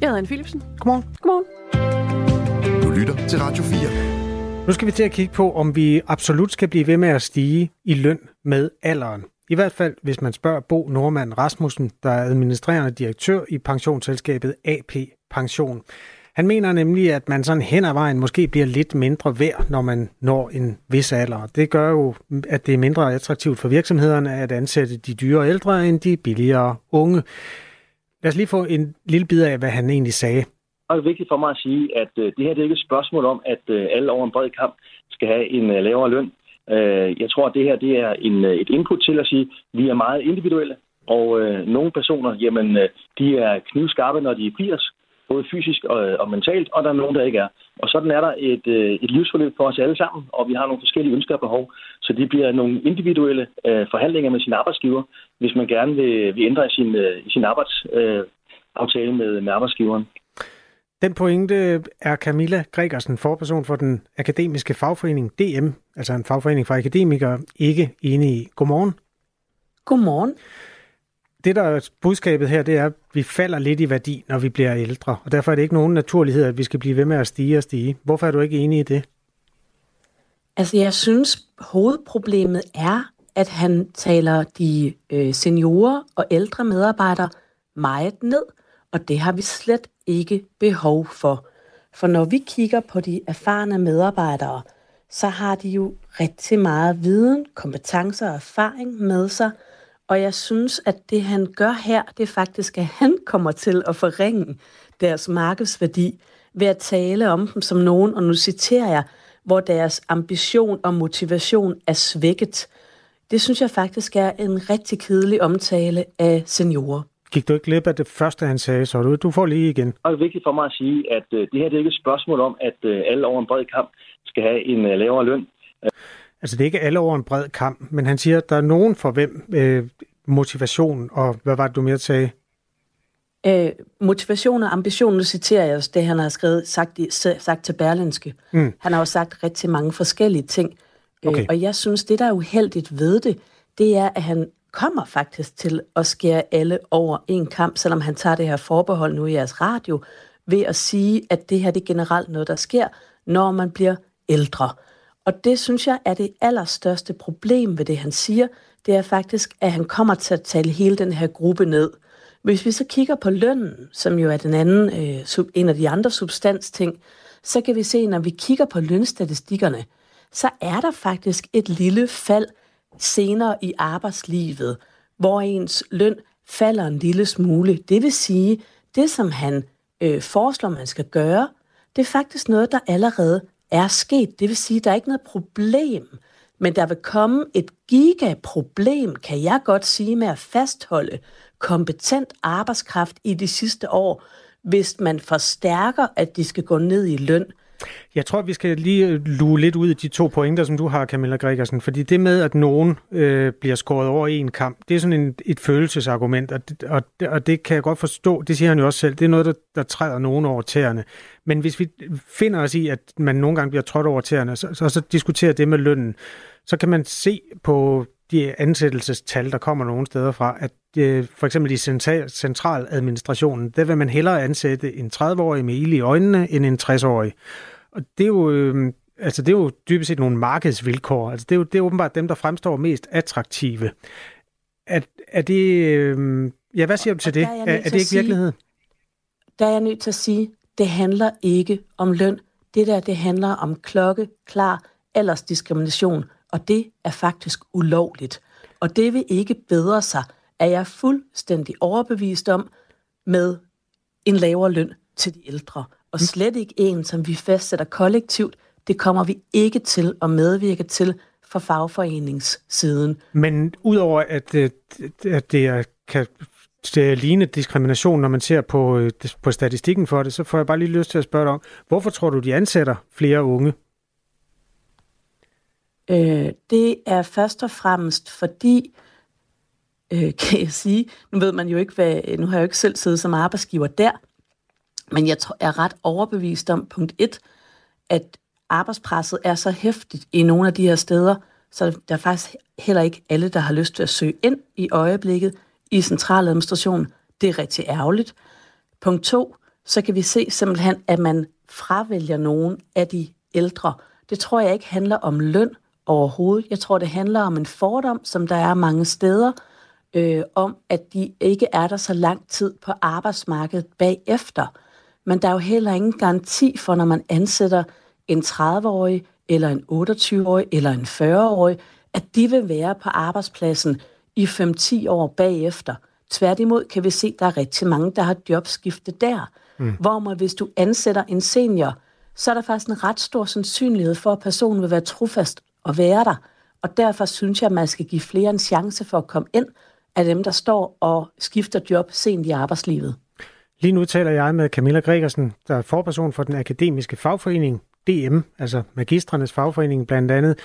Jeg hedder Anne Philipsen. Godmorgen. Godmorgen. Du lytter til Radio 4. Nu skal vi til at kigge på, om vi absolut skal blive ved med at stige i løn med alderen. I hvert fald, hvis man spørger Bo Normand Rasmussen, der er administrerende direktør i pensionsselskabet AP Pension. Han mener nemlig, at man sådan hen ad vejen måske bliver lidt mindre værd, når man når en vis alder. Det gør jo, at det er mindre attraktivt for virksomhederne at ansætte de dyre ældre end de billigere unge. Lad os lige få en lille bid af, hvad han egentlig sagde. Det er vigtigt for mig at sige, at øh, det her det er ikke et spørgsmål om, at øh, alle over en bred kamp skal have en øh, lavere løn. Jeg tror, at det her det er en, et input til at sige, at vi er meget individuelle, og øh, nogle personer, jamen, de er knivskarpe, når de er 80, både fysisk og, og mentalt, og der er nogen, der ikke er. Og sådan er der et, øh, et livsforløb for os alle sammen, og vi har nogle forskellige ønsker og behov. Så det bliver nogle individuelle øh, forhandlinger med sin arbejdsgiver, hvis man gerne vil, vil ændre i sin, øh, i sin arbejdsaftale øh, med, med arbejdsgiveren. Den pointe er Camilla Gregersen, forperson for den akademiske fagforening DM, altså en fagforening for akademikere, ikke enig i. Godmorgen. Godmorgen det, der er budskabet her, det er, at vi falder lidt i værdi, når vi bliver ældre. Og derfor er det ikke nogen naturlighed, at vi skal blive ved med at stige og stige. Hvorfor er du ikke enig i det? Altså, jeg synes, hovedproblemet er, at han taler de øh, seniorer og ældre medarbejdere meget ned, og det har vi slet ikke behov for. For når vi kigger på de erfarne medarbejdere, så har de jo rigtig meget viden, kompetencer og erfaring med sig – og jeg synes, at det han gør her, det er faktisk, at han kommer til at forringe deres markedsværdi ved at tale om dem som nogen, og nu citerer jeg, hvor deres ambition og motivation er svækket. Det synes jeg faktisk er en rigtig kedelig omtale af seniorer. Gik du ikke glip af det første, han sagde, så du, du får lige igen? Det er vigtigt for mig at sige, at øh, det her det er ikke et spørgsmål om, at øh, alle over en bred kamp skal have en øh, lavere løn. Altså det er ikke alle over en bred kamp, men han siger, at der er nogen for hvem øh, motivation, og hvad var det, du mere sagde? Øh, motivation og ambition, nu citerer jeg det, han har skrevet, sagt, i, sagt til Berlinske. Mm. Han har jo sagt rigtig mange forskellige ting. Øh, okay. Øh, og jeg synes, det der er uheldigt ved det, det er, at han kommer faktisk til at skære alle over en kamp, selvom han tager det her forbehold nu i jeres radio, ved at sige, at det her det er generelt noget, der sker, når man bliver ældre. Og det synes jeg er det allerstørste problem ved det, han siger, det er faktisk, at han kommer til at tale hele den her gruppe ned. Hvis vi så kigger på lønnen, som jo er den anden, øh, sub, en af de andre substansting, så kan vi se, når vi kigger på lønstatistikkerne, så er der faktisk et lille fald senere i arbejdslivet, hvor ens løn falder en lille smule. Det vil sige, det som han øh, foreslår, man skal gøre, det er faktisk noget, der allerede er sket. Det vil sige, der er ikke noget problem. Men der vil komme et gigaproblem, kan jeg godt sige, med at fastholde kompetent arbejdskraft i de sidste år, hvis man forstærker, at de skal gå ned i løn. Jeg tror, vi skal lige øh, lue lidt ud af de to pointer, som du har, Camilla Gregersen. Fordi det med, at nogen øh, bliver skåret over i en kamp, det er sådan en, et følelsesargument, og, og, og det kan jeg godt forstå. Det siger han jo også selv. Det er noget, der, der træder nogen over tæerne. Men hvis vi finder os i, at man nogle gange bliver trådt over tæerne, så, så, så diskuterer det med lønnen, så kan man se på de ansættelsestal, der kommer nogle steder fra, at øh, for eksempel i centraladministrationen, der vil man hellere ansætte en 30-årig med ild i øjnene, end en 60-årig. Og det er jo, øh, altså det er jo dybest set nogle markedsvilkår. Altså det er jo det er åbenbart dem, der fremstår mest attraktive. Er, er det, øh, ja, hvad siger du til det? Er, er, er det ikke virkelighed? Der er jeg nødt til at sige, det handler ikke om løn. Det der, det handler om klokke, klar aldersdiskrimination og det er faktisk ulovligt. Og det vil ikke bedre sig, er jeg fuldstændig overbevist om, med en lavere løn til de ældre. Og mm. slet ikke en, som vi fastsætter kollektivt. Det kommer vi ikke til at medvirke til fra fagforeningssiden. Men udover at, øh, at det kan det ligne diskrimination, når man ser på, øh, på statistikken for det, så får jeg bare lige lyst til at spørge dig om, hvorfor tror du, de ansætter flere unge? Øh, det er først og fremmest fordi, øh, øh, [LAUGHS] kan jeg sige, nu ved man jo ikke, hvad, nu har jeg jo ikke selv siddet som arbejdsgiver der, men jeg er ret overbevist om, punkt et, at arbejdspresset er så hæftigt i nogle af de her steder, så der er faktisk heller ikke alle, der har lyst til at søge ind i øjeblikket i centraladministrationen. Det er rigtig ærgerligt. Punkt to, så kan vi se simpelthen, at man fravælger nogen af de ældre. Det tror jeg ikke handler om løn overhovedet. Jeg tror, det handler om en fordom, som der er mange steder, øh, om at de ikke er der så lang tid på arbejdsmarkedet bagefter. Men der er jo heller ingen garanti for, når man ansætter en 30-årig, eller en 28-årig, eller en 40-årig, at de vil være på arbejdspladsen i 5-10 år bagefter. Tværtimod kan vi se, at der er rigtig mange, der har jobskifte der. Mm. Hvor man, hvis du ansætter en senior, så er der faktisk en ret stor sandsynlighed for, at personen vil være trofast og være der. Og derfor synes jeg, at man skal give flere en chance for at komme ind af dem, der står og skifter job sent i arbejdslivet. Lige nu taler jeg med Camilla Gregersen, der er forperson for den akademiske fagforening DM, altså magistrenes fagforening blandt andet.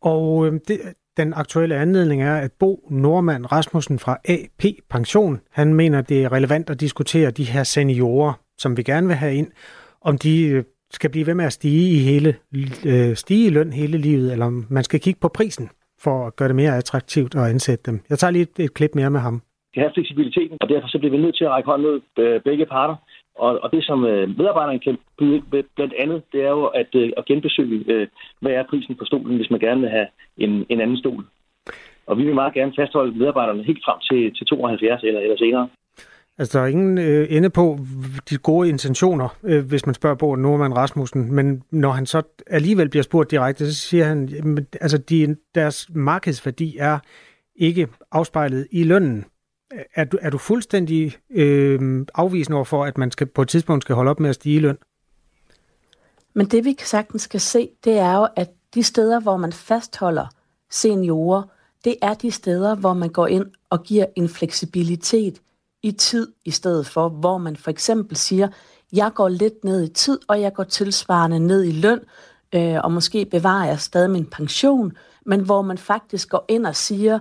Og øhm, det, den aktuelle anledning er, at Bo Normand Rasmussen fra AP Pension, han mener, det er relevant at diskutere de her seniorer, som vi gerne vil have ind, om de øh, skal blive ved med at stige i, hele, øh, stige i løn hele livet, eller om man skal kigge på prisen for at gøre det mere attraktivt at ansætte dem. Jeg tager lige et, et klip mere med ham. Det her fleksibiliteten, og derfor så bliver vi nødt til at række hånden ud øh, begge parter. Og, og det, som øh, medarbejderne kan byde blandt andet, det er jo at, øh, at genbesøge, øh, hvad er prisen på stolen, hvis man gerne vil have en, en anden stol. Og vi vil meget gerne fastholde medarbejderne helt frem til, til 72 eller, eller senere. Altså, der er ingen øh, ende på de gode intentioner, øh, hvis man spørger Bo Norman Rasmussen, men når han så alligevel bliver spurgt direkte, så siger han, jamen, altså, de, deres markedsværdi er ikke afspejlet i lønnen. Er du, er du fuldstændig øh, afvisende over for, at man skal på et tidspunkt skal holde op med at stige løn? Men det vi sagtens skal se, det er jo, at de steder, hvor man fastholder seniorer, det er de steder, hvor man går ind og giver en fleksibilitet i tid i stedet for, hvor man for eksempel siger, jeg går lidt ned i tid, og jeg går tilsvarende ned i løn, øh, og måske bevarer jeg stadig min pension, men hvor man faktisk går ind og siger,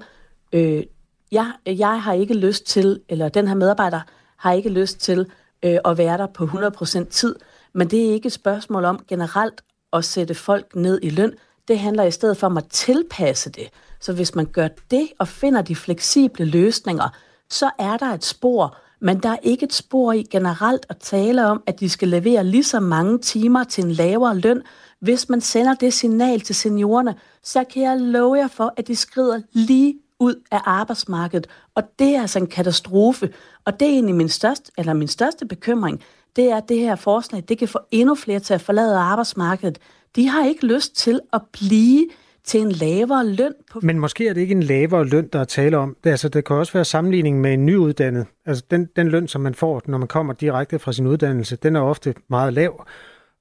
øh, jeg, jeg har ikke lyst til, eller den her medarbejder har ikke lyst til øh, at være der på 100% tid, men det er ikke et spørgsmål om generelt at sætte folk ned i løn. Det handler i stedet for om at tilpasse det. Så hvis man gør det og finder de fleksible løsninger, så er der et spor, men der er ikke et spor i generelt at tale om, at de skal levere lige så mange timer til en lavere løn. Hvis man sender det signal til seniorerne, så kan jeg love jer for, at de skrider lige ud af arbejdsmarkedet. Og det er altså en katastrofe. Og det er egentlig min største, eller min største bekymring, det er, at det her forslag, det kan få endnu flere til at forlade arbejdsmarkedet. De har ikke lyst til at blive til en lavere løn. På... Men måske er det ikke en lavere løn, der er tale om. Det, altså, det kan også være sammenligning med en nyuddannet. Altså den, den løn, som man får, når man kommer direkte fra sin uddannelse, den er ofte meget lav.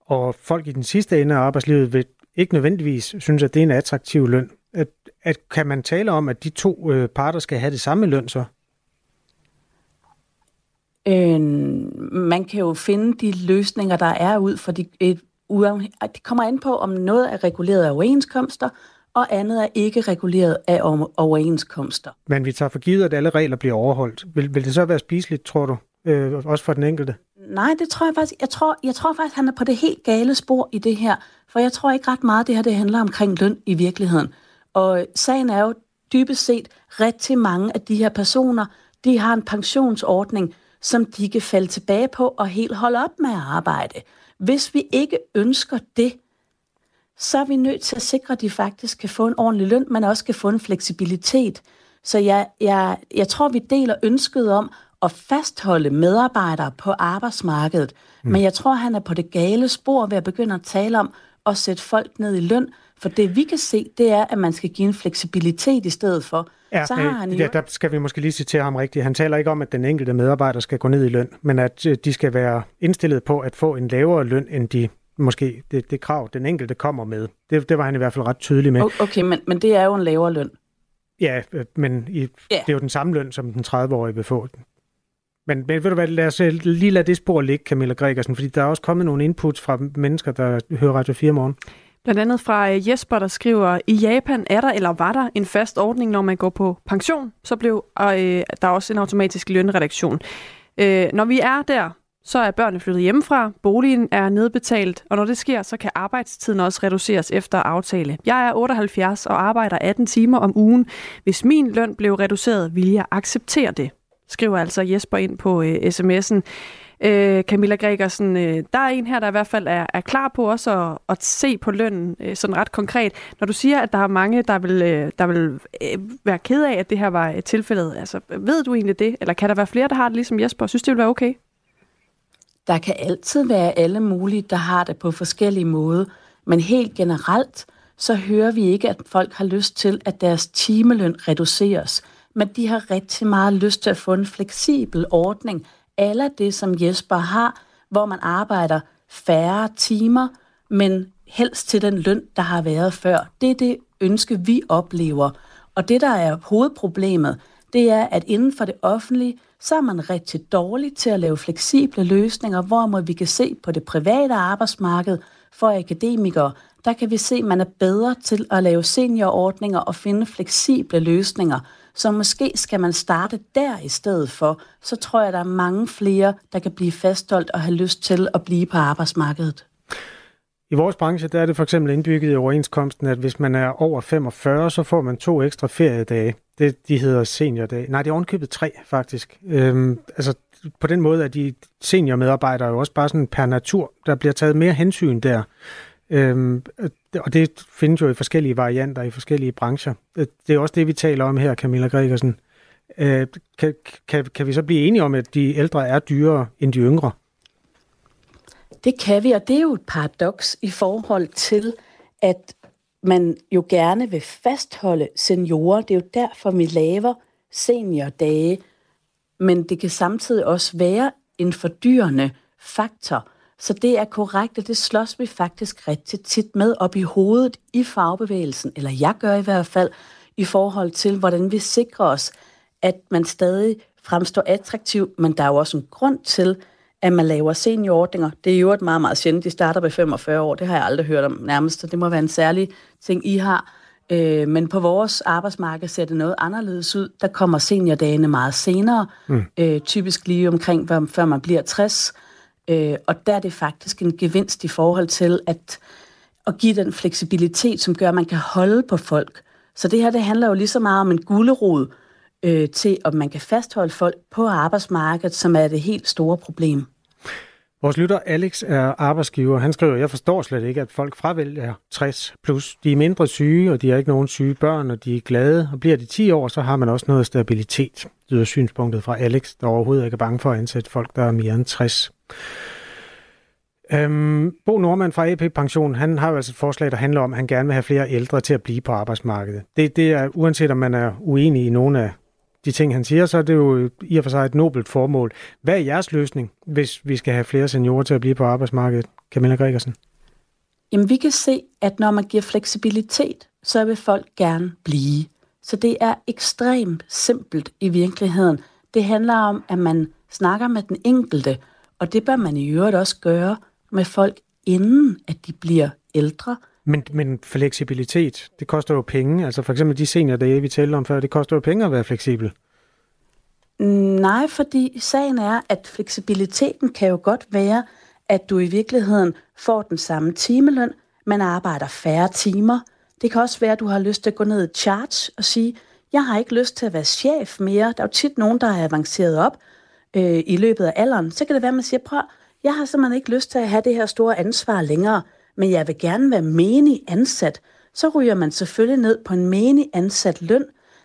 Og folk i den sidste ende af arbejdslivet vil ikke nødvendigvis synes, at det er en attraktiv løn. At, at kan man tale om, at de to øh, parter skal have det samme løn så? Øh, man kan jo finde de løsninger, der er ud for de, et, det kommer an på, om noget er reguleret af overenskomster, og andet er ikke reguleret af overenskomster. Men vi tager for givet, at alle regler bliver overholdt. Vil, vil det så være spiseligt, tror du? Øh, også for den enkelte? Nej, det tror jeg faktisk. Jeg tror, jeg tror faktisk, han er på det helt gale spor i det her. For jeg tror ikke ret meget, det her det handler omkring løn i virkeligheden. Og sagen er jo dybest set, rigtig mange af de her personer, de har en pensionsordning, som de kan falde tilbage på og helt holde op med at arbejde. Hvis vi ikke ønsker det, så er vi nødt til at sikre, at de faktisk kan få en ordentlig løn, men også kan få en fleksibilitet. Så jeg, jeg, jeg tror, vi deler ønsket om at fastholde medarbejdere på arbejdsmarkedet. Mm. Men jeg tror, han er på det gale spor ved at begynde at tale om at sætte folk ned i løn, For det vi kan se, det er, at man skal give en fleksibilitet i stedet for. Ja, så har øh, han jo... ja, der skal vi måske lige citere ham rigtigt. Han taler ikke om, at den enkelte medarbejder skal gå ned i løn, men at øh, de skal være indstillet på at få en lavere løn, end de måske det, det krav, den enkelte kommer med. Det, det var han i hvert fald ret tydelig med. Okay, men, men det er jo en lavere løn. Ja, øh, men i, ja. det er jo den samme løn, som den 30-årige vil få. Men, men ved du hvad, lad os lige lade det spor ligge, Camilla Gregersen, fordi der er også kommet nogle inputs fra mennesker, der hører Radio 4 morgen. Blandt andet fra øh, Jesper, der skriver, i Japan er der eller var der en fast ordning, når man går på pension, så blev og, øh, der også en automatisk lønredaktion. Øh, når vi er der, så er børnene flyttet hjemmefra, boligen er nedbetalt, og når det sker, så kan arbejdstiden også reduceres efter aftale. Jeg er 78 og arbejder 18 timer om ugen. Hvis min løn blev reduceret, vil jeg acceptere det, skriver altså Jesper ind på øh, sms'en. Øh, Camilla Gregersen, øh, der er en her, der i hvert fald er, er klar på også at, at se på lønnen øh, sådan ret konkret. Når du siger, at der er mange, der vil, øh, der vil øh, være ked af, at det her var øh, tilfældet, altså ved du egentlig det? Eller kan der være flere, der har det ligesom Jesper? Synes det vil være okay? Der kan altid være alle mulige, der har det på forskellige måder. Men helt generelt, så hører vi ikke, at folk har lyst til, at deres timeløn reduceres. Men de har rigtig meget lyst til at få en fleksibel ordning, eller det, som Jesper har, hvor man arbejder færre timer, men helst til den løn, der har været før. Det er det ønske, vi oplever. Og det, der er hovedproblemet, det er, at inden for det offentlige, så er man rigtig dårlig til at lave fleksible løsninger, hvor vi kan se på det private arbejdsmarked for akademikere, der kan vi se, at man er bedre til at lave seniorordninger og finde fleksible løsninger. Så måske skal man starte der i stedet for. Så tror jeg, der er mange flere, der kan blive fastholdt og have lyst til at blive på arbejdsmarkedet. I vores branche der er det for eksempel indbygget i overenskomsten, at hvis man er over 45, så får man to ekstra feriedage. Det, de hedder seniordage. Nej, det er ovenkøbet tre, faktisk. Øhm, altså, på den måde at de seniormedarbejdere jo også bare sådan per natur. Der bliver taget mere hensyn der. Øhm, og det findes jo i forskellige varianter i forskellige brancher. Øh, det er også det, vi taler om her, Camilla Gregersen. Øh, kan, kan, kan vi så blive enige om, at de ældre er dyrere end de yngre? Det kan vi, og det er jo et paradoks i forhold til, at man jo gerne vil fastholde seniorer. Det er jo derfor, vi laver seniordage. Men det kan samtidig også være en fordyrende faktor. Så det er korrekt, og det slås vi faktisk rigtig tit med op i hovedet i fagbevægelsen, eller jeg gør i hvert fald, i forhold til, hvordan vi sikrer os, at man stadig fremstår attraktiv, men der er jo også en grund til, at man laver seniorordninger. Det er jo et meget, meget sjældent. De starter ved 45 år. Det har jeg aldrig hørt om nærmest, så det må være en særlig ting, I har. Øh, men på vores arbejdsmarked ser det noget anderledes ud. Der kommer seniordagene meget senere, mm. øh, typisk lige omkring, før man bliver 60. Øh, og der er det faktisk en gevinst i forhold til at, at give den fleksibilitet, som gør, at man kan holde på folk. Så det her, det handler jo lige så meget om en gulerod øh, til, at man kan fastholde folk på arbejdsmarkedet, som er det helt store problem. Vores lytter Alex er arbejdsgiver. Han skriver, jeg forstår slet ikke, at folk fravælger 60 plus. De er mindre syge, og de har ikke nogen syge børn, og de er glade. Og bliver de 10 år, så har man også noget stabilitet, lyder synspunktet fra Alex, der overhovedet ikke er bange for at ansætte folk, der er mere end 60. Øhm, Bo Normand fra AP Pension, han har jo altså et forslag, der handler om, at han gerne vil have flere ældre til at blive på arbejdsmarkedet. Det, det er, uanset om man er uenig i nogle af de ting, han siger, så er det jo i og for sig et nobelt formål. Hvad er jeres løsning, hvis vi skal have flere seniorer til at blive på arbejdsmarkedet? Camilla Gregersen? Jamen, vi kan se, at når man giver fleksibilitet, så vil folk gerne blive. Så det er ekstremt simpelt i virkeligheden. Det handler om, at man snakker med den enkelte, og det bør man i øvrigt også gøre med folk, inden at de bliver ældre. Men, men fleksibilitet, det koster jo penge. Altså for eksempel de seniordage, vi talte om før, det koster jo penge at være fleksibel. Nej, fordi sagen er, at fleksibiliteten kan jo godt være, at du i virkeligheden får den samme timeløn, man arbejder færre timer. Det kan også være, at du har lyst til at gå ned i charge og sige, jeg har ikke lyst til at være chef mere. Der er jo tit nogen, der er avanceret op øh, i løbet af alderen. Så kan det være, at man siger, prøv, jeg har simpelthen ikke lyst til at have det her store ansvar længere men jeg vil gerne være menig ansat, så ryger man selvfølgelig ned på en menig ansat løn.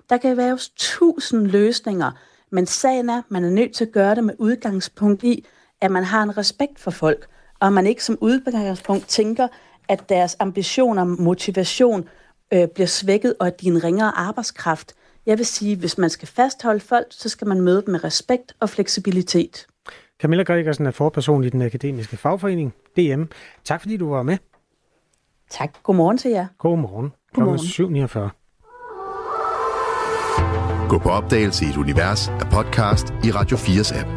Der kan være tusind løsninger, men sagen er, at man er nødt til at gøre det med udgangspunkt i, at man har en respekt for folk, og man ikke som udgangspunkt tænker, at deres ambitioner og motivation øh, bliver svækket, og at de er en ringere arbejdskraft. Jeg vil sige, at hvis man skal fastholde folk, så skal man møde dem med respekt og fleksibilitet. Camilla Gregersen er forperson i den akademiske fagforening, DM. Tak fordi du var med. Tak. Godmorgen til jer. Godmorgen. Godmorgen. 7.49. Gå på opdagelse i et univers af podcast i Radio 4's app.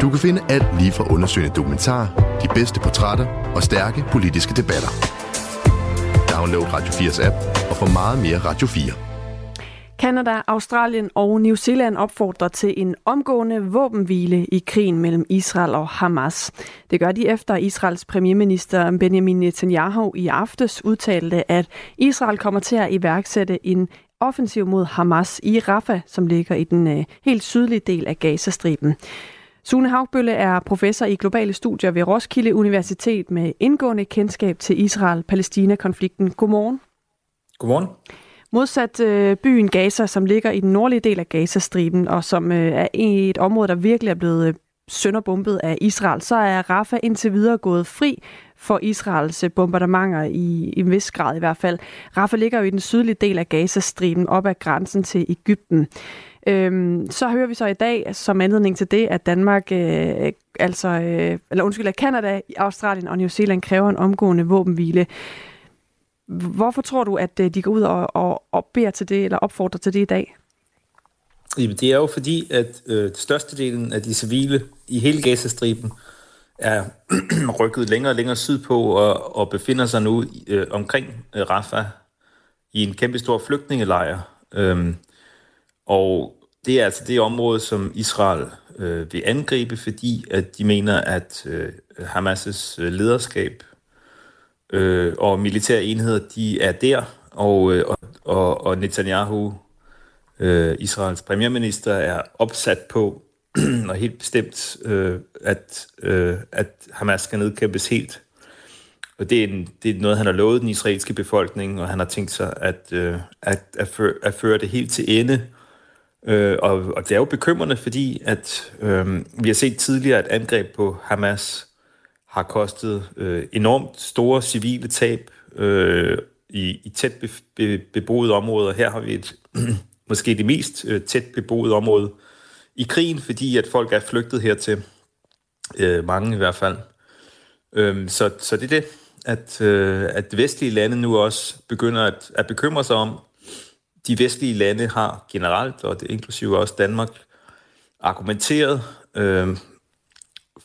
Du kan finde alt lige fra undersøgende dokumentar, de bedste portrætter og stærke politiske debatter. Download Radio 4's app og få meget mere Radio 4. Kanada, Australien og New Zealand opfordrer til en omgående våbenhvile i krigen mellem Israel og Hamas. Det gør de efter Israels premierminister Benjamin Netanyahu i aftes udtalte, at Israel kommer til at iværksætte en offensiv mod Hamas i Rafah, som ligger i den øh, helt sydlige del af Gazastriben. Sune Haugbølle er professor i globale studier ved Roskilde Universitet med indgående kendskab til Israel-Palæstina-konflikten. Godmorgen. Godmorgen. Modsat øh, byen Gaza, som ligger i den nordlige del af Gazastriben, og som øh, er et område, der virkelig er blevet øh, sønderbumpet af Israel, så er Rafah indtil videre gået fri for Israels øh, bombardementer i, i en vis grad i hvert fald. Rafah ligger jo i den sydlige del af Gazastriben, op ad grænsen til Ægypten. Øhm, så hører vi så i dag, som anledning til det, at Danmark, øh, altså, øh, eller undskyld, at Canada, Australien og New Zealand kræver en omgående våbenhvile. Hvorfor tror du, at øh, de går ud og, og, og beder til det, eller opfordrer til det i dag? Jamen, det er jo fordi, at øh, størstedelen af de civile i hele Gazastriben er [CLEARS THROAT] rykket længere og længere sydpå og, og befinder sig nu øh, omkring øh, Rafah i en kæmpe stor flygtningelejr. Øhm, og det er altså det område, som Israel øh, vil angribe, fordi at de mener, at øh, Hamas' øh, lederskab øh, og militære enheder, de er der, og, øh, og, og Netanyahu, øh, Israels premierminister, er opsat på, [CLEARS THROAT] og helt bestemt, øh, at, øh, at Hamas skal nedkæmpes helt. Og det er, en, det er noget, han har lovet den israelske befolkning, og han har tænkt sig at, øh, at, at, føre, at føre det helt til ende. Øh, og, og det er jo bekymrende, fordi at øh, vi har set tidligere, et angreb på Hamas har kostet øh, enormt store civile tab øh, i, i tæt be, be, beboede områder. Her har vi et [CLEARS THROAT] måske det mest øh, tæt beboede område i krigen, fordi at folk er flygtet hertil. Øh, mange i hvert fald. Øh, så, så det er det, at, øh, at vestlige lande nu også begynder at, at bekymre sig om. De vestlige lande har generelt, og det inklusive også Danmark, argumenteret øh,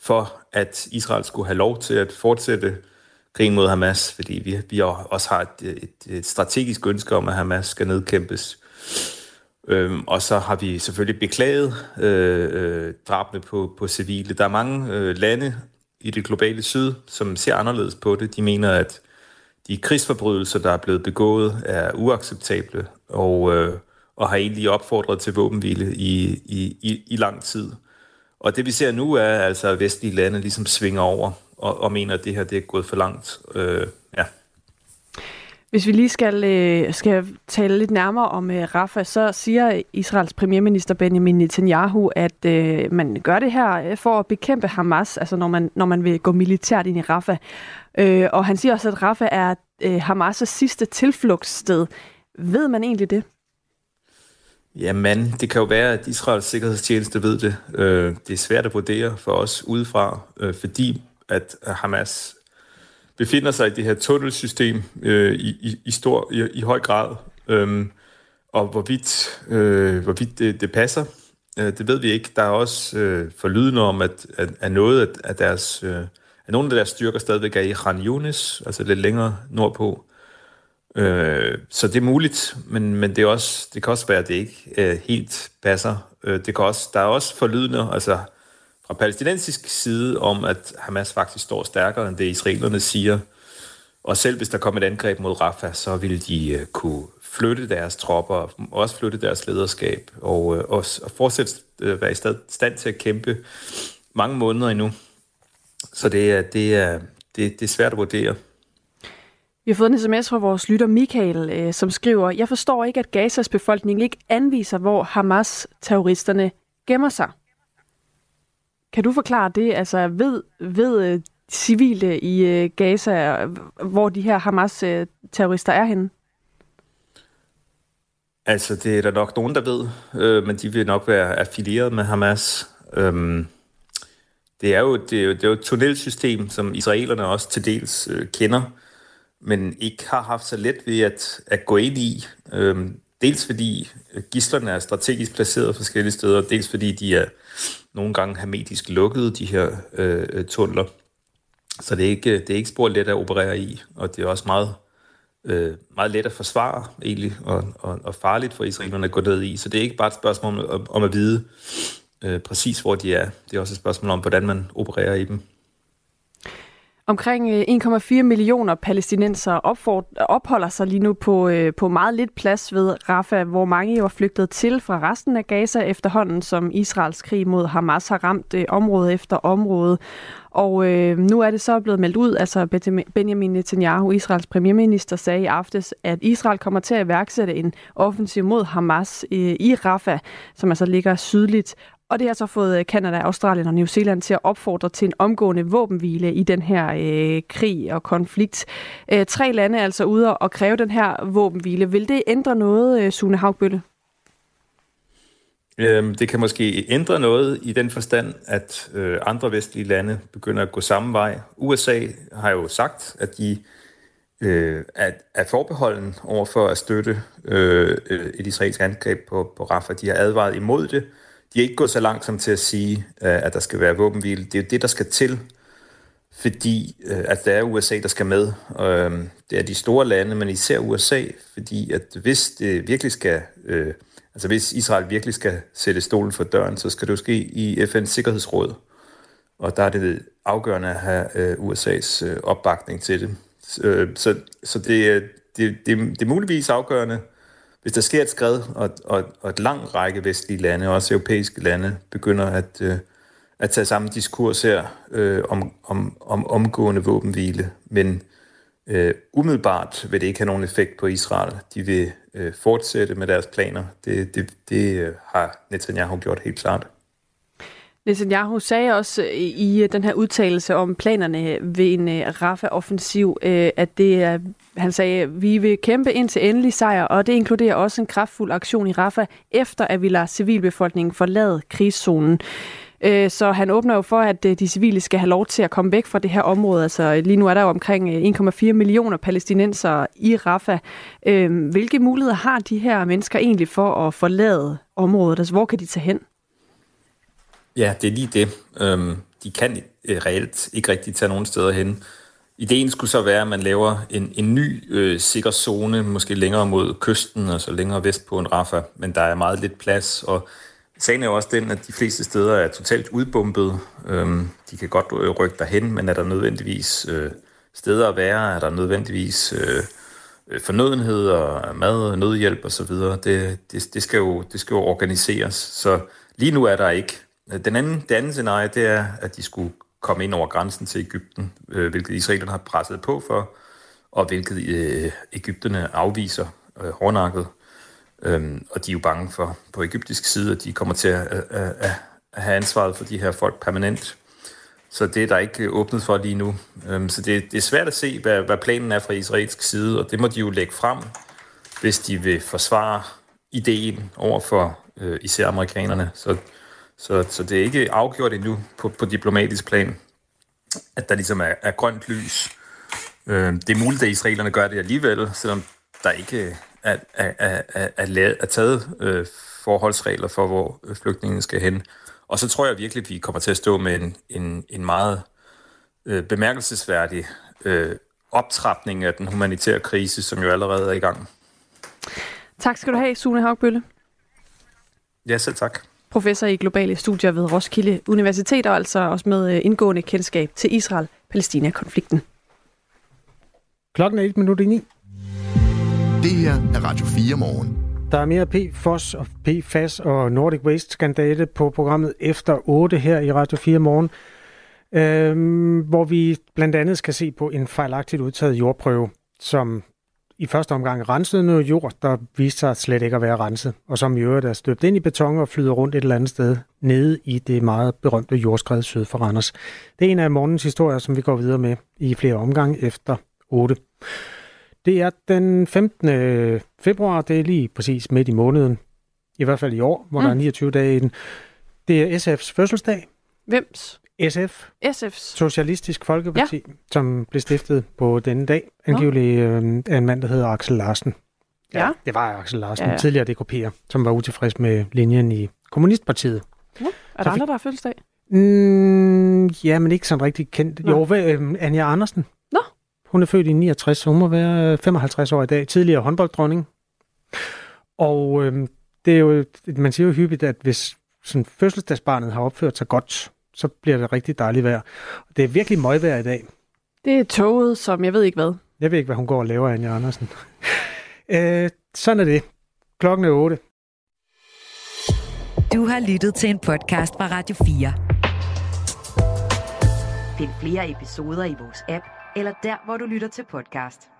for, at Israel skulle have lov til at fortsætte krigen mod Hamas, fordi vi, vi også har et, et, et strategisk ønske om, at Hamas skal nedkæmpes. Øhm, og så har vi selvfølgelig beklaget øh, øh, drabene på, på civile. Der er mange øh, lande i det globale syd, som ser anderledes på det. De mener, at de krigsforbrydelser, der er blevet begået, er uacceptable, og, øh, og har egentlig opfordret til våbenhvile i, i, i, i lang tid. Og det vi ser nu er altså, at vestlige lande ligesom svinger over og, og mener, at det her det er gået for langt. Øh, ja. Hvis vi lige skal, øh, skal tale lidt nærmere om øh, Rafah, så siger Israels premierminister Benjamin Netanyahu, at øh, man gør det her øh, for at bekæmpe Hamas, altså når man, når man vil gå militært ind i Rafah. Øh, og han siger også, at Rafah er øh, Hamas' sidste tilflugtssted. Ved man egentlig det? Jamen, det kan jo være, at Israels sikkerhedstjeneste ved det. Øh, det er svært at vurdere for os udefra, øh, fordi at øh, Hamas befinder sig i det her tunnelsystem øh, i, i, i, stor, i, i høj grad. Øhm, og hvorvidt, øh, hvorvidt det, det passer, øh, det ved vi ikke. Der er også øh, forlydende om, at, at, at noget af deres, øh, at nogle af deres styrker stadigvæk er i Khan Yunis, altså lidt længere nordpå. Øh, så det er muligt, men, men det, er også, det kan også være, at det ikke øh, helt passer. Øh, det kan også, der er også forlydende, altså fra palæstinensisk side, om at Hamas faktisk står stærkere end det israelerne siger. Og selv hvis der kom et angreb mod Rafah, så ville de øh, kunne flytte deres tropper, og også flytte deres lederskab, og, øh, og, og fortsætte øh, være i stand, stand til at kæmpe mange måneder endnu. Så det er, det er, det, det er svært at vurdere. Vi har fået en sms fra vores lytter Michael, øh, som skriver, Jeg forstår ikke, at Gazas befolkning ikke anviser, hvor Hamas-terroristerne gemmer sig. Kan du forklare det? Altså, ved, ved øh, civile i øh, Gaza, hvor de her Hamas-terrorister er henne? Altså, det er der nok nogen, der ved, øh, men de vil nok være affilieret med Hamas. Øhm, det, er jo, det, er jo, det er jo et tunnelsystem, som israelerne også til dels øh, kender, men ikke har haft så let ved at, at gå ind i. Øhm, dels fordi øh, gislerne er strategisk placeret forskellige steder, dels fordi de er nogle gange hermetisk lukkede, de her øh, øh, tunneler. Så det er, ikke, det er ikke spor let at operere i, og det er også meget, øh, meget let at forsvare egentlig, og, og, og farligt for israelerne at gå ned i. Så det er ikke bare et spørgsmål om, om at vide øh, præcis, hvor de er. Det er også et spørgsmål om, hvordan man opererer i dem. Omkring øh, 1,4 millioner palæstinenser opholder sig lige nu på, øh, på meget lidt plads ved Rafah, hvor mange jo er flygtet til fra resten af Gaza efterhånden, som Israels krig mod Hamas har ramt øh, område efter område. Og øh, nu er det så blevet meldt ud, altså Benjamin Netanyahu, Israels premierminister, sagde i aftes, at Israel kommer til at iværksætte en offensiv mod Hamas øh, i Rafah, som altså ligger sydligt og det har så fået øh, Kanada, Australien og New Zealand til at opfordre til en omgående våbenhvile i den her øh, krig og konflikt. Øh, tre lande er altså ude og kræve den her våbenhvile. Vil det ændre noget, øh, Sune Haugbølle? Øhm, det kan måske ændre noget i den forstand, at øh, andre vestlige lande begynder at gå samme vej. USA har jo sagt, at de øh, er, er forbeholden over for at støtte øh, øh, et israelsk angreb på, på Rafah. De har advaret imod det, de er ikke gået så langt som til at sige, øh, at der skal være våbenhvile. Det er jo det, der skal til, fordi øh, at det er USA, der skal med. Øh, det er de store lande, men især USA, fordi at hvis det virkelig skal, øh, altså hvis Israel virkelig skal sætte stolen for døren, så skal det jo ske i FN's Sikkerhedsråd. Og der er det afgørende at have øh, USA's øh, opbakning til det. Så, så det, det, det, det er muligvis afgørende, hvis der sker et skred, og, og, og et lang række vestlige lande, også europæiske lande, begynder at, øh, at tage samme diskurs her øh, om, om, om omgående våbenhvile, men øh, umiddelbart vil det ikke have nogen effekt på Israel. De vil øh, fortsætte med deres planer. Det, det, det øh, har Netanyahu gjort helt klart. Netanyahu sagde også øh, i øh, den her udtalelse om planerne øh, ved en Rafa-offensiv, at det er han sagde, vi vil kæmpe ind til endelig sejr, og det inkluderer også en kraftfuld aktion i Rafa, efter at vi lader civilbefolkningen forlade krigszonen. Så han åbner jo for, at de civile skal have lov til at komme væk fra det her område. Altså lige nu er der jo omkring 1,4 millioner palæstinenser i Rafa. Hvilke muligheder har de her mennesker egentlig for at forlade området? Altså hvor kan de tage hen? Ja, det er lige det. Øhm, de kan øh, reelt ikke rigtig tage nogen steder hen. Ideen skulle så være, at man laver en, en ny øh, sikker zone, måske længere mod kysten, og altså længere vest på en Rafa, men der er meget lidt plads, og sagen er jo også den, at de fleste steder er totalt udbumpet. Øhm, de kan godt øh, rykke derhen, men er der nødvendigvis øh, steder at være, er der nødvendigvis øh, øh fornødenhed og mad, nødhjælp osv., det, det, det, skal jo, det skal jo organiseres. Så lige nu er der ikke. Den anden, det andet scenarie, det er, at de skulle komme ind over grænsen til Ægypten, øh, hvilket israelerne har presset på for, og hvilket øh, Ægypterne afviser øh, hårdnakket. Øhm, og de er jo bange for på egyptisk side, at de kommer til at, at, at, at have ansvaret for de her folk permanent. Så det er der ikke øh, åbnet for lige nu. Øhm, så det, det er svært at se, hvad, hvad planen er fra israelsk side, og det må de jo lægge frem, hvis de vil forsvare ideen over for øh, især amerikanerne. Så så, så det er ikke afgjort endnu på, på diplomatisk plan, at der ligesom er, er grønt lys. Øh, det er muligt, at israelerne gør det alligevel, selvom der ikke er, er, er, er, er, er taget øh, forholdsregler for, hvor flygtningene skal hen. Og så tror jeg virkelig, at vi kommer til at stå med en, en, en meget øh, bemærkelsesværdig øh, optrapning af den humanitære krise, som jo allerede er i gang. Tak skal du have, Sune Hagbølle. Ja, selv tak professor i globale studier ved Roskilde Universitet, og altså også med øh, indgående kendskab til Israel-Palæstina-konflikten. Klokken er 1 minut i 9. Det her er Radio 4 morgen. Der er mere PFOS og PFAS og Nordic Waste-skandale på programmet efter 8 her i Radio 4 morgen, øhm, hvor vi blandt andet skal se på en fejlagtigt udtaget jordprøve, som i første omgang renset noget jord, der viste sig slet ikke at være renset, og som i øvrigt er støbt ind i beton og flyder rundt et eller andet sted nede i det meget berømte jordskred syd for Randers. Det er en af morgens historier, som vi går videre med i flere omgange efter 8. Det er den 15. februar, det er lige præcis midt i måneden, i hvert fald i år, hvor mm. der er 29 dage i den. Det er SF's fødselsdag. Hvems? SF. SF's. Socialistisk Folkeparti, ja. som blev stiftet på denne dag. Angiveligt øh, af en mand, der hedder Axel Larsen. Ja, ja. det var Axel Larsen, ja, ja. tidligere DKP'er, som var utilfreds med linjen i Kommunistpartiet. Ja. Er der andre, der har fødselsdag? Mm, ja, men ikke sådan rigtig kendt. Nå. Jo, øh, Anja Andersen. Nå. Hun er født i 69, så hun må være 55 år i dag. Tidligere håndbolddronning. Og øh, det er jo, man siger jo hyppigt, at hvis sådan fødselsdagsbarnet har opført sig godt, så bliver det rigtig dejligt vejr. Det er virkelig møgvejr i dag. Det er toget, som jeg ved ikke hvad. Jeg ved ikke, hvad hun går og laver, Anja Andersen. [LAUGHS] øh, sådan er det. Klokken er 8. Du har lyttet til en podcast fra Radio 4. Find flere episoder i vores app, eller der, hvor du lytter til podcast.